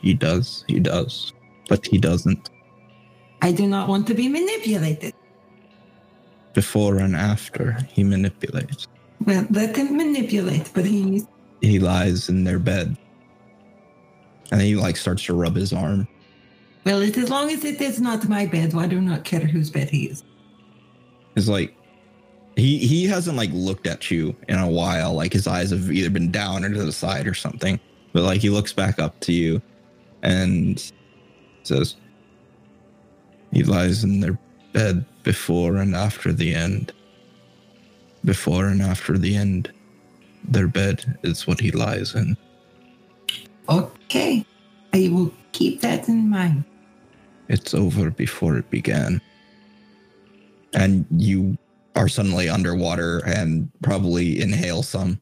He does. He does. But he doesn't. I do not want to be manipulated. Before and after, he manipulates. Well, let him manipulate, but he He lies in their bed. And he like starts to rub his arm. Well, as long as it is not my bed, I do not care whose bed he is. It's like he he hasn't like looked at you in a while. Like his eyes have either been down or to the side or something. But like he looks back up to you and says he lies in their bed before and after the end. Before and after the end. Their bed is what he lies in. Okay. I will keep that in mind. It's over before it began. And you are suddenly underwater and probably inhale some.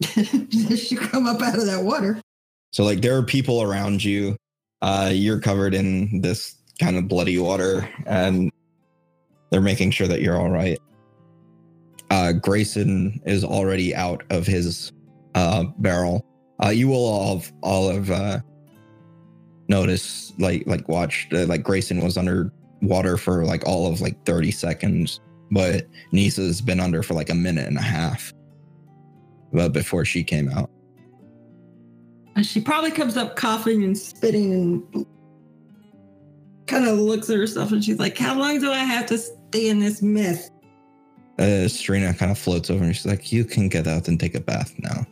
You come up out of that water. So like there are people around you. Uh, you're covered in this kind of bloody water, and they're making sure that you're all right. Uh, Grayson is already out of his uh, barrel. Uh, you will all have, all have noticed, like like watched, uh, like Grayson was under water for like all of like 30 seconds, but Nisa's been under for like a minute and a half. But before she came out. And She probably comes up coughing and spitting and kind of looks at herself and she's like, How long do I have to stay in this mess? uh, Serena kind of floats over and she's like, "You can get out and take a bath now."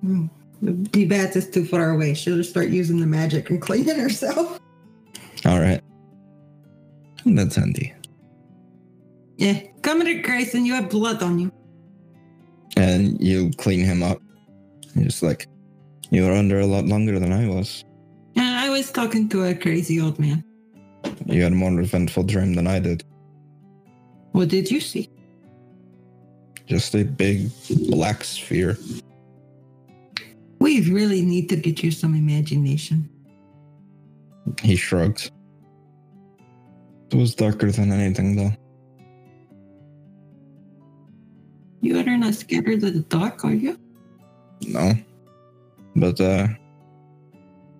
Hmm. The bath is too far away. She'll just start using the magic and cleaning herself. All right, that's handy. Yeah. Come here, Grayson. You have blood on you. And you clean him up. You're just like, you were under a lot longer than I was. Yeah, I was talking to a crazy old man. You had a more eventful dream than I did. What did you see? Just a big black sphere. We really need to get you some imagination. He shrugs. It was darker than anything, though. You are not scared of the dark, are you? No. But, uh,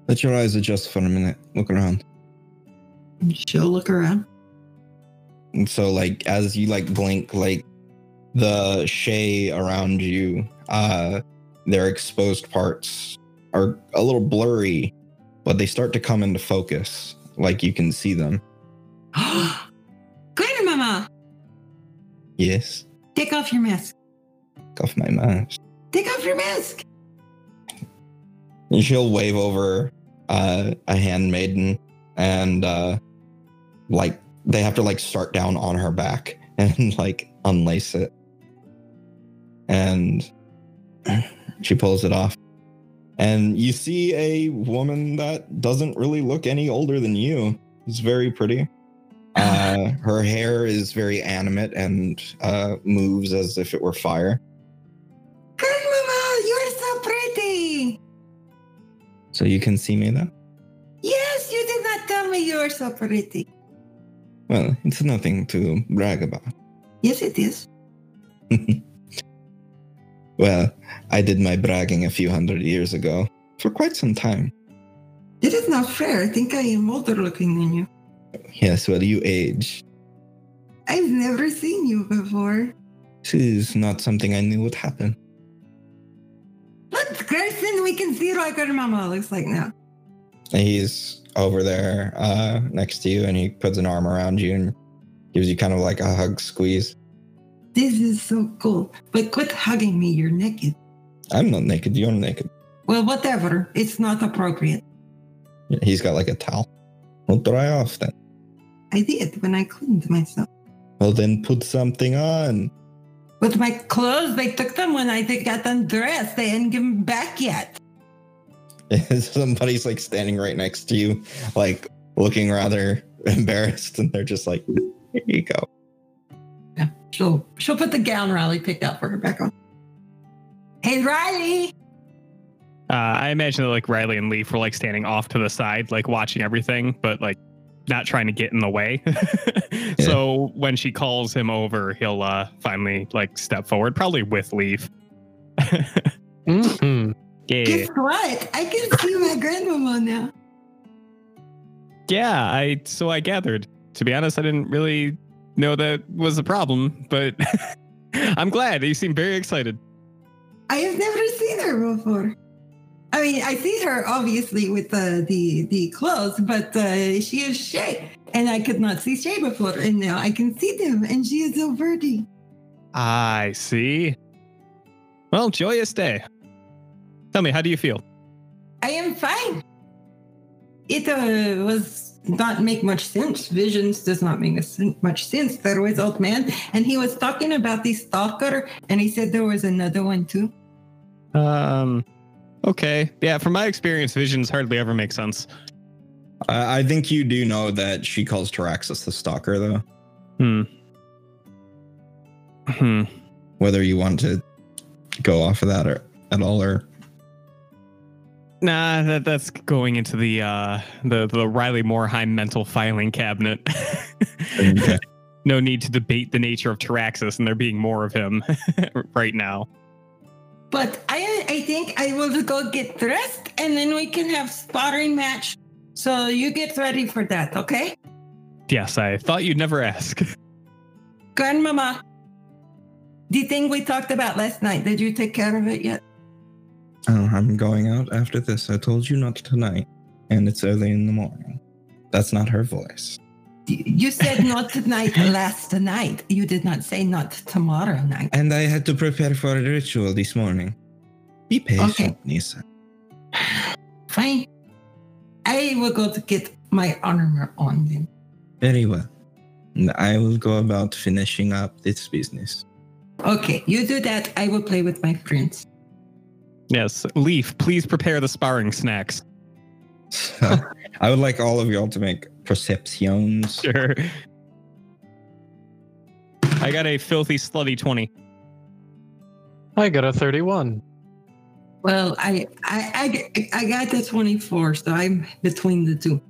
let your eyes adjust for a minute. Look around. She'll look around. And so, like, as you like blink, like the shay around you, uh, their exposed parts are a little blurry, but they start to come into focus. Like you can see them. Grandmama, Yes. take off your mask. Take off my mask. Take off your mask. And she'll wave over uh, a handmaiden and uh, like they have to like start down on her back and like unlace it. And she pulls it off. And you see a woman that doesn't really look any older than you. It's very pretty. Uh, her hair is very animate and uh, moves as if it were fire. Grandmama, you're so pretty. So you can see me then? Yes, you did not tell me you were so pretty. Well, it's nothing to brag about. Yes, it is. Well, I did my bragging a few hundred years ago, for quite some time. It is not fair. I think I am older looking than you. Yes, well, you age. I've never seen you before. This is not something I knew would happen. Look, Carson, we can see what grandmama looks like now. And he's over there uh, next to you, and he puts an arm around you and gives you kind of like a hug squeeze. This is so cool. But quit hugging me. You're naked. I'm not naked, you're naked. Well, whatever. It's not appropriate. He's got like a towel. Well, dry off then. I did when I cleaned myself. Well, then put something on. With my clothes, they took them when I got undressed. They hadn't given them back yet. Somebody's like standing right next to you, like looking rather embarrassed, and they're just like, here you go. Yeah, she'll she'll put the gown Riley picked out for her back on. Hey, Riley. Uh, I imagine that like Riley and Leaf were like standing off to the side, like watching everything, but like not trying to get in the way. So when she calls him over, he'll uh finally like step forward, probably with Leaf. hmm Yeah. Guess what? I can see my grandmama now. Yeah, I so I gathered. To be honest, I didn't really know that was a problem, but I'm glad. You seem very excited. I have never seen her before. I mean, I see her obviously with the the the clothes, but uh, she is Shay, and I could not see Shay before, and now I can see them, and she is so pretty. I see. Well, joyous day. Tell me, how do you feel? I am fine. It uh, was not make much sense. Visions does not make much sense. There was old man, and he was talking about the stalker, and he said there was another one too. Um, okay. Yeah, from my experience, visions hardly ever make sense. I, I think you do know that she calls Taraxis the stalker, though. Hmm. Hmm. Whether you want to go off of that or at all, or Nah, that that's going into the uh the the Riley Morheim mental filing cabinet. Okay. no need to debate the nature of Taraxis and there being more of him right now. But I I think I will go get dressed, and then we can have sparring match. So you get ready for that, okay? Yes, I thought you'd never ask. Grandmama, the thing we talked about last night, did you take care of it yet? Oh, I'm going out after this. I told you not tonight, and it's early in the morning. That's not her voice. You said not tonight, last night. You did not say not tomorrow night. And I had to prepare for a ritual this morning. Be patient, Okay. Nisa. Fine. I will go to get my armor on then. Very well. And I will go about finishing up this business. Okay, you do that. I will play with my friends. Yes, Leaf, please prepare the sparring snacks. I would like all of y'all to make perceptions. Sure. I got a filthy slutty 20. I got a 31. Well, I, I, I, I got the 24, so I'm between the two.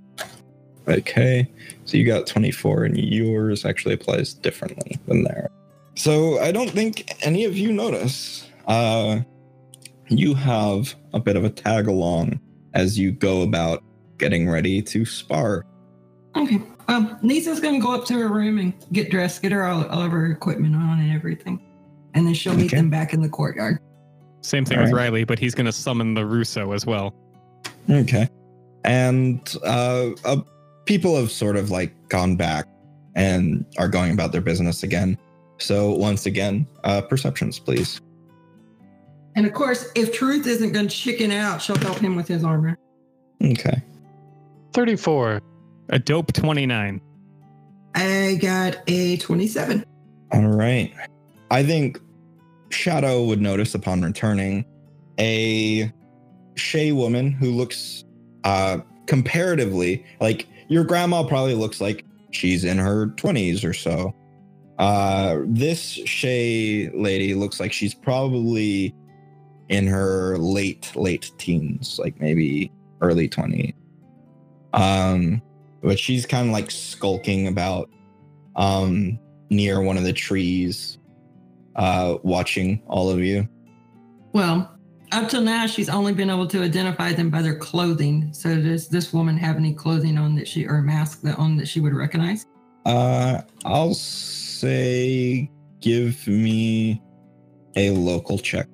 Okay. So you got 24 and yours actually applies differently than there. So I don't think any of you notice. Uh you have a bit of a tag along as you go about getting ready to spar. Okay. Well, Lisa's gonna go up to her room and get dressed, get her all, all of her equipment on and everything, and then she'll meet Okay. them back in the courtyard. Same thing All with right. Riley, but he's going to summon the Russo as well. Okay. And uh, uh people have sort of like gone back and are going about their business again. So once again, uh perceptions please. And of course, if Truth isn't gonna chicken out, she'll help him with his armor. Okay. 34. A dope 29. I got a 27. All right. I think Shadow would notice upon returning a Shay woman who looks uh comparatively like your grandma probably looks like she's in her 20s or so. Uh this Shay lady looks like she's probably in her late late teens, like maybe early 20s. Um but she's kind of like skulking about um near one of the trees uh watching all of you Well, up till now, she's only been able to identify them by their clothing. So does this woman have any clothing on that she or a mask that on that she would recognize? uh i'll say give me a local check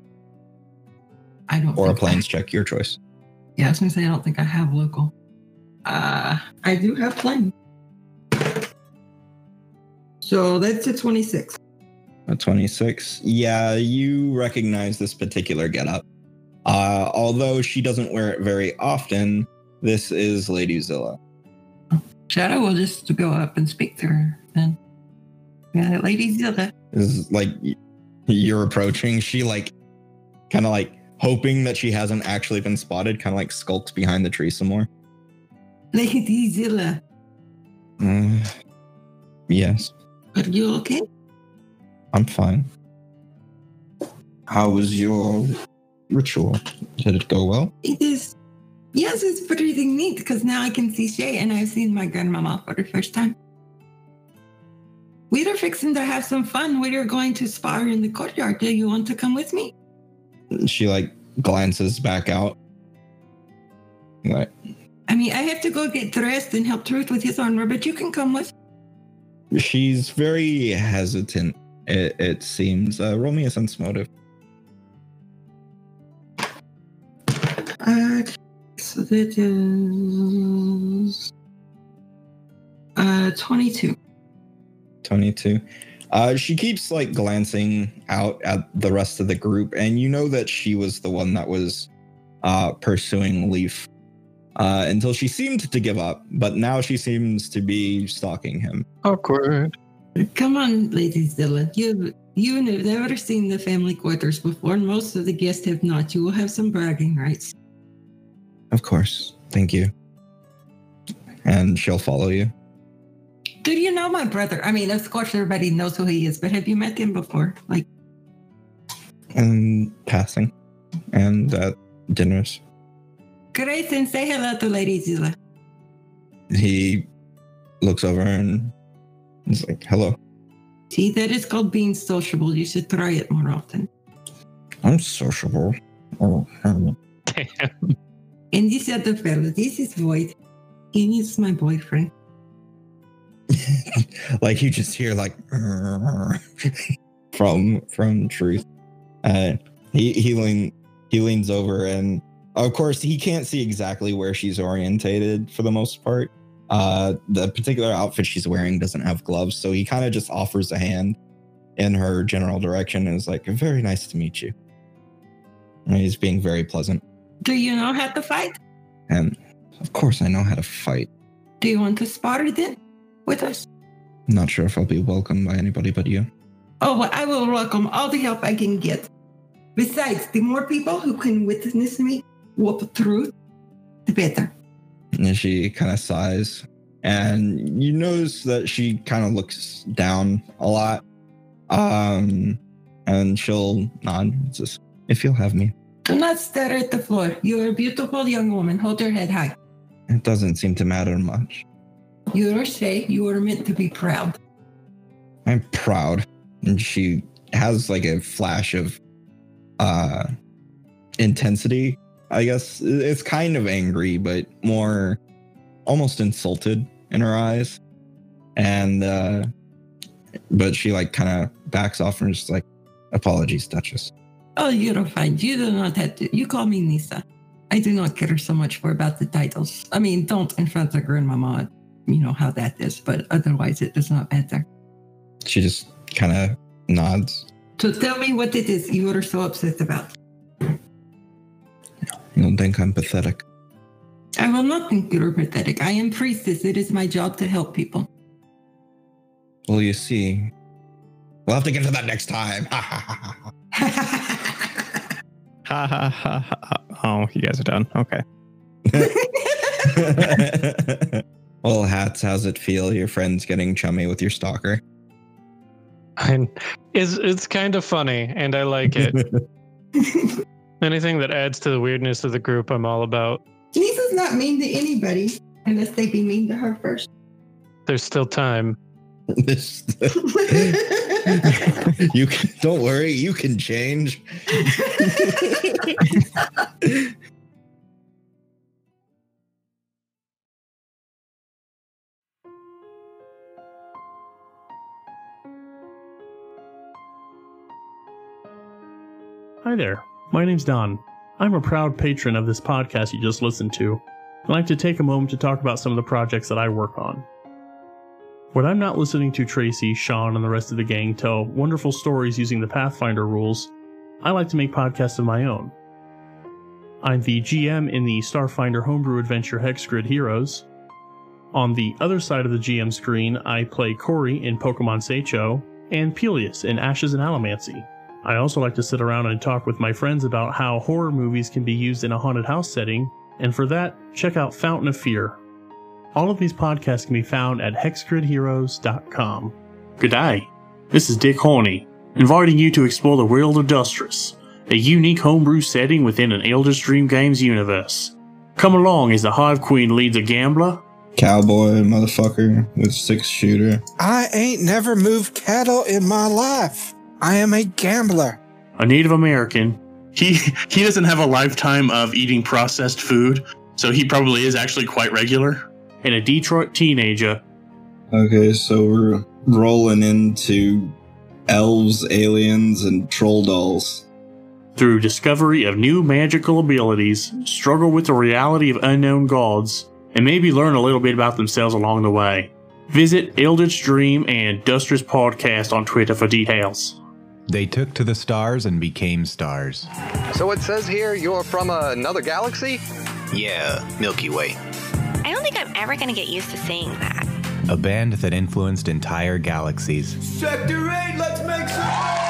I don't. or a planes check your choice Yeah, I was gonna say I don't think I have local. Uh, I do have plain. So that's a 26. a 26 yeah you recognize this particular getup uh although she doesn't wear it very often this is lady zilla Shadow will just go up and speak to her then. Yeah, Lady Zilla. this is like you're approaching she like kind of like hoping that she hasn't actually been spotted kind of like skulks behind the tree some more Lady Zilla. Uh, yes, Are you okay? I'm fine. How was your ritual? Did it go well? It is. Yes, it's pretty neat because now I can see Shay and I've seen my grandmama for the first time. We are fixing to have some fun. We are going to spar in the courtyard. Do you want to come with me? She like glances back out. Like, I mean, I have to go get dressed and help Truth with his armor, but you can come with. she's very hesitant. It, it seems. Uh, roll me a sense motive. Uh, so that is uh 22. 22. Uh, she keeps like glancing out at the rest of the group, and you know that she was the one that was uh, pursuing Leaf uh, until she seemed to give up, but now she seems to be stalking him. Awkward. Come on, Lady Zilla. You you have never seen the family quarters before, and most of the guests have not. You will have some bragging rights. Of course. Thank you. And she'll follow you. Do you know my brother? I mean, of course, everybody knows who he is, but have you met him before? Like, And passing. And at dinners. great, and say hello to Lady Zilla. He looks over and is like, hello. See, that is called being sociable. You should try it more often. I'm sociable. Oh, hello. Damn. And this other fellow, this is Void. He is my boyfriend. like you just hear like from from truth. Uh he he lean he leans over and of course he can't see exactly where she's orientated for the most part. Uh the particular outfit she's wearing doesn't have gloves so he kind of just offers a hand in her general direction and is like very nice to meet you. And he's being very pleasant. Do you know how to fight? and of course i know how to fight. Do you want to spar then with us? not sure if i'll be welcomed by anybody but you Oh, well, I will welcome all the help I can get. Besides, the more people who can witness me whoop truth, the better. And she kind of sighs. And you notice that she kind of looks down a lot. Um, and she'll nod. It's just, if you'll have me. Do not stare at the floor. You are a beautiful young woman. Hold your head high. It doesn't seem to matter much. You are say you are meant to be proud. I'm proud. And she has like a flash of uh intensity. I guess it's kind of angry, but more almost insulted in her eyes. And uh but she like kind of backs off and just like apologies, Duchess. Oh, you're fine. You do not have to. You call me Nisa. I do not care so much for about the titles. I mean, don't in front of grandmama. You know how that is, but otherwise it does not matter. She just kind of nods. So tell me what it is you are so upset about. You don't think I'm pathetic? I will not think you're pathetic. I am priestess. It is my job to help people. Well, you see, we'll have to get to that next time. ha ha Ha ha ha ha. Oh, you guys are done. Okay. well, hats, how's it feel? Your friend's getting chummy with your stalker. And it's it's kind of funny, and I like it. Anything that adds to the weirdness of the group, I'm all about. Lisa's not mean to anybody unless they be mean to her first. There's still time. You can, don't worry, you can change. Hi there, my name's Don. I'm a proud patron of this podcast you just listened to. I'd like to take a moment to talk about some of the projects that I work on. When I'm not listening to Tracy, Sean, and the rest of the gang tell wonderful stories using the Pathfinder rules, I like to make podcasts of my own. I'm the GM in the Starfinder homebrew adventure Hexgrid Heroes. On the other side of the GM screen, I play Corey in Pokemon Seicho and Peleus in Ashes and Allomancy. I also like to sit around and talk with my friends about how horror movies can be used in a haunted house setting, and for that, check out Fountain of Fear. All of these podcasts can be found at hexgridheroes.com. Good day. This is Dick Horney, inviting you to explore the world of Dustress, a unique homebrew setting within an Eldritch Dream Games universe. Come along as the Hive Queen leads a gambler, Cowboy, motherfucker, with six shooter. I ain't never moved cattle in my life. I am a gambler. a Native American. He he doesn't have a lifetime of eating processed food, so he probably is actually quite regular. And a Detroit teenager. Okay, so we're rolling into elves, aliens, and troll dolls. Through discovery of new magical abilities, struggle with the reality of unknown gods, and maybe learn a little bit about themselves along the way. Visit Eldritch Dream and Dustress Podcast on Twitter for details. They took to the stars and became stars. So it says here you're from another galaxy? Yeah, Milky Way. I don't think I'm ever going to get used to saying that. A band that influenced entire galaxies Sector 8, let's make some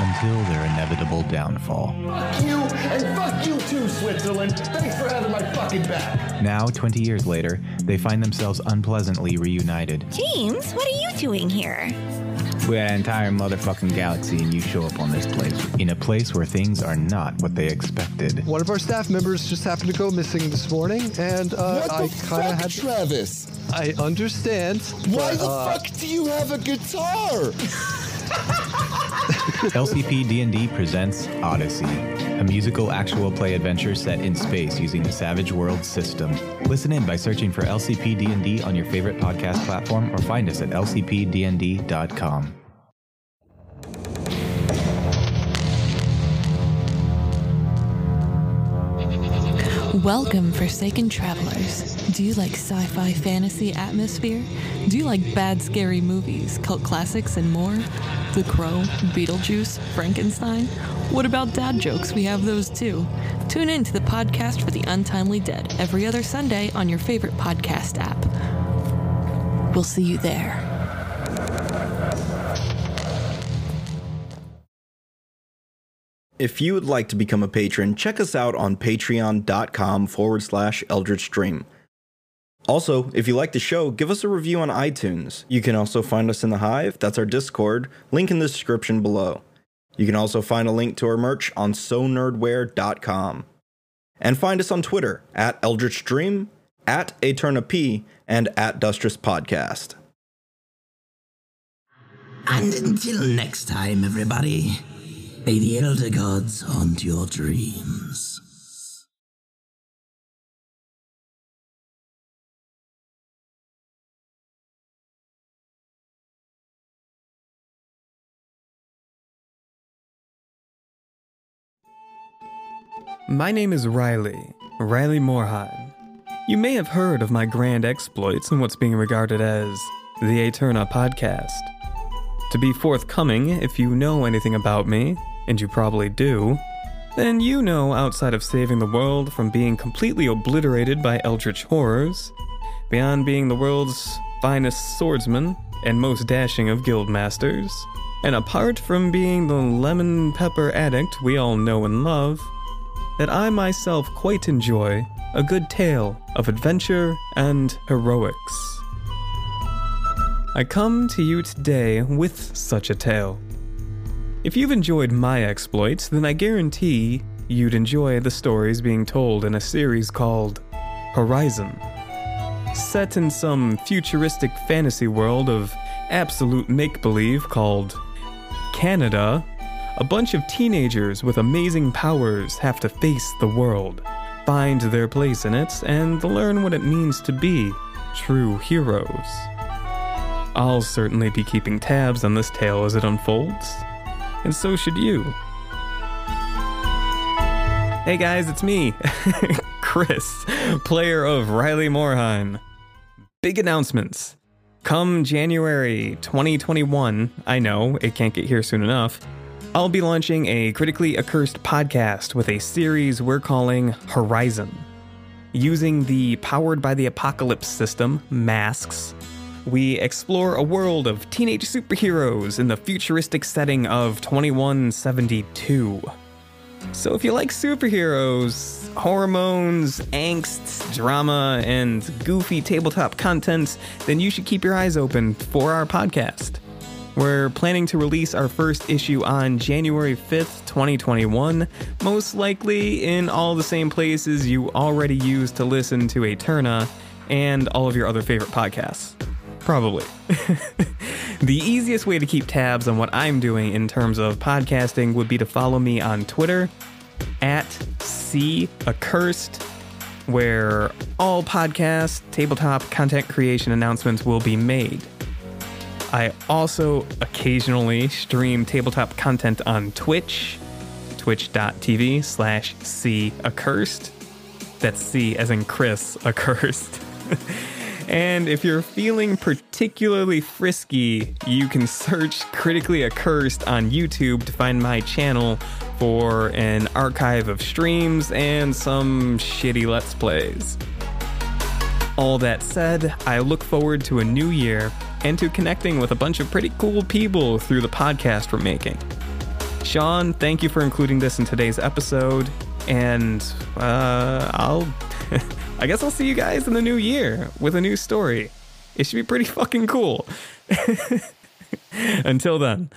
until their inevitable downfall. Fuck you, and fuck you too, Switzerland. Thanks for having my fucking back. Now, 20 years later, they find themselves unpleasantly reunited. James, what are you doing here? We're an entire motherfucking galaxy, and you show up on this place. In a place where things are not what they expected. One of our staff members just happened to go missing this morning, and uh, What the I kind of had. To- Travis? I understand. Why but, the uh, fuck do you have a guitar? LCP D&D presents Odyssey, a musical actual play adventure set in space using the Savage Worlds system. Listen in by searching for LCP D&D on your favorite podcast platform or find us at lcpdnd.com. Welcome, Forsaken Travelers. Do you like sci fi fantasy atmosphere? Do you like bad, scary movies, cult classics, and more? The Crow, Beetlejuice, Frankenstein? What about dad jokes? We have those too. Tune in to the podcast for the Untimely Dead every other Sunday on your favorite podcast app. We'll see you there. If you would like to become a patron, check us out on patreon.com forward slash eldritch dream. Also, if you like the show, give us a review on iTunes. You can also find us in the Hive, that's our Discord, link in the description below. You can also find a link to our merch on sonerdwear.com. And find us on Twitter at Eldritch Dream, at Eterna P, and at Dustress Podcast. And until next time, everybody, may the Elder Gods haunt your dreams. My name is Riley, Riley Morheim. You may have heard of my grand exploits in what's being regarded as the Aeterna podcast. To be forthcoming, if you know anything about me, and you probably do, then you know outside of saving the world from being completely obliterated by eldritch horrors, beyond being the world's finest swordsman and most dashing of guild masters, and apart from being the lemon pepper addict we all know and love, that I myself quite enjoy a good tale of adventure and heroics. I come to you today with such a tale. If you've enjoyed my exploits, then I guarantee you'd enjoy the stories being told in a series called Horizon. Set in some futuristic fantasy world of absolute make believe called Canada, a bunch of teenagers with amazing powers have to face the world, find their place in it, and learn what it means to be true heroes. I'll certainly be keeping tabs on this tale as it unfolds, and so should you. Hey guys, it's me, Chris, player of Riley Morheim. Big announcements. Come January 2021, I know it can't get here soon enough. I'll be launching a critically accursed podcast with a series we're calling Horizon. Using the Powered by the Apocalypse system, masks, we explore a world of teenage superheroes in the futuristic setting of 2172. So if you like superheroes, hormones, angst, drama, and goofy tabletop content, then you should keep your eyes open for our podcast. We're planning to release our first issue on January 5th, 2021, most likely in all the same places you already use to listen to Eterna and all of your other favorite podcasts. Probably. the easiest way to keep tabs on what I'm doing in terms of podcasting would be to follow me on Twitter at C Accursed, where all podcast, tabletop content creation announcements will be made. I also occasionally stream tabletop content on Twitch, twitch.tv slash C Accursed. That's C as in Chris Accursed. And if you're feeling particularly frisky, you can search Critically Accursed on YouTube to find my channel for an archive of streams and some shitty Let's Plays. All that said, I look forward to a new year and to connecting with a bunch of pretty cool people through the podcast we're making. Sean, thank you for including this in today's episode, and uh, I'll. I guess I'll see you guys in the new year with a new story. It should be pretty fucking cool. Until then.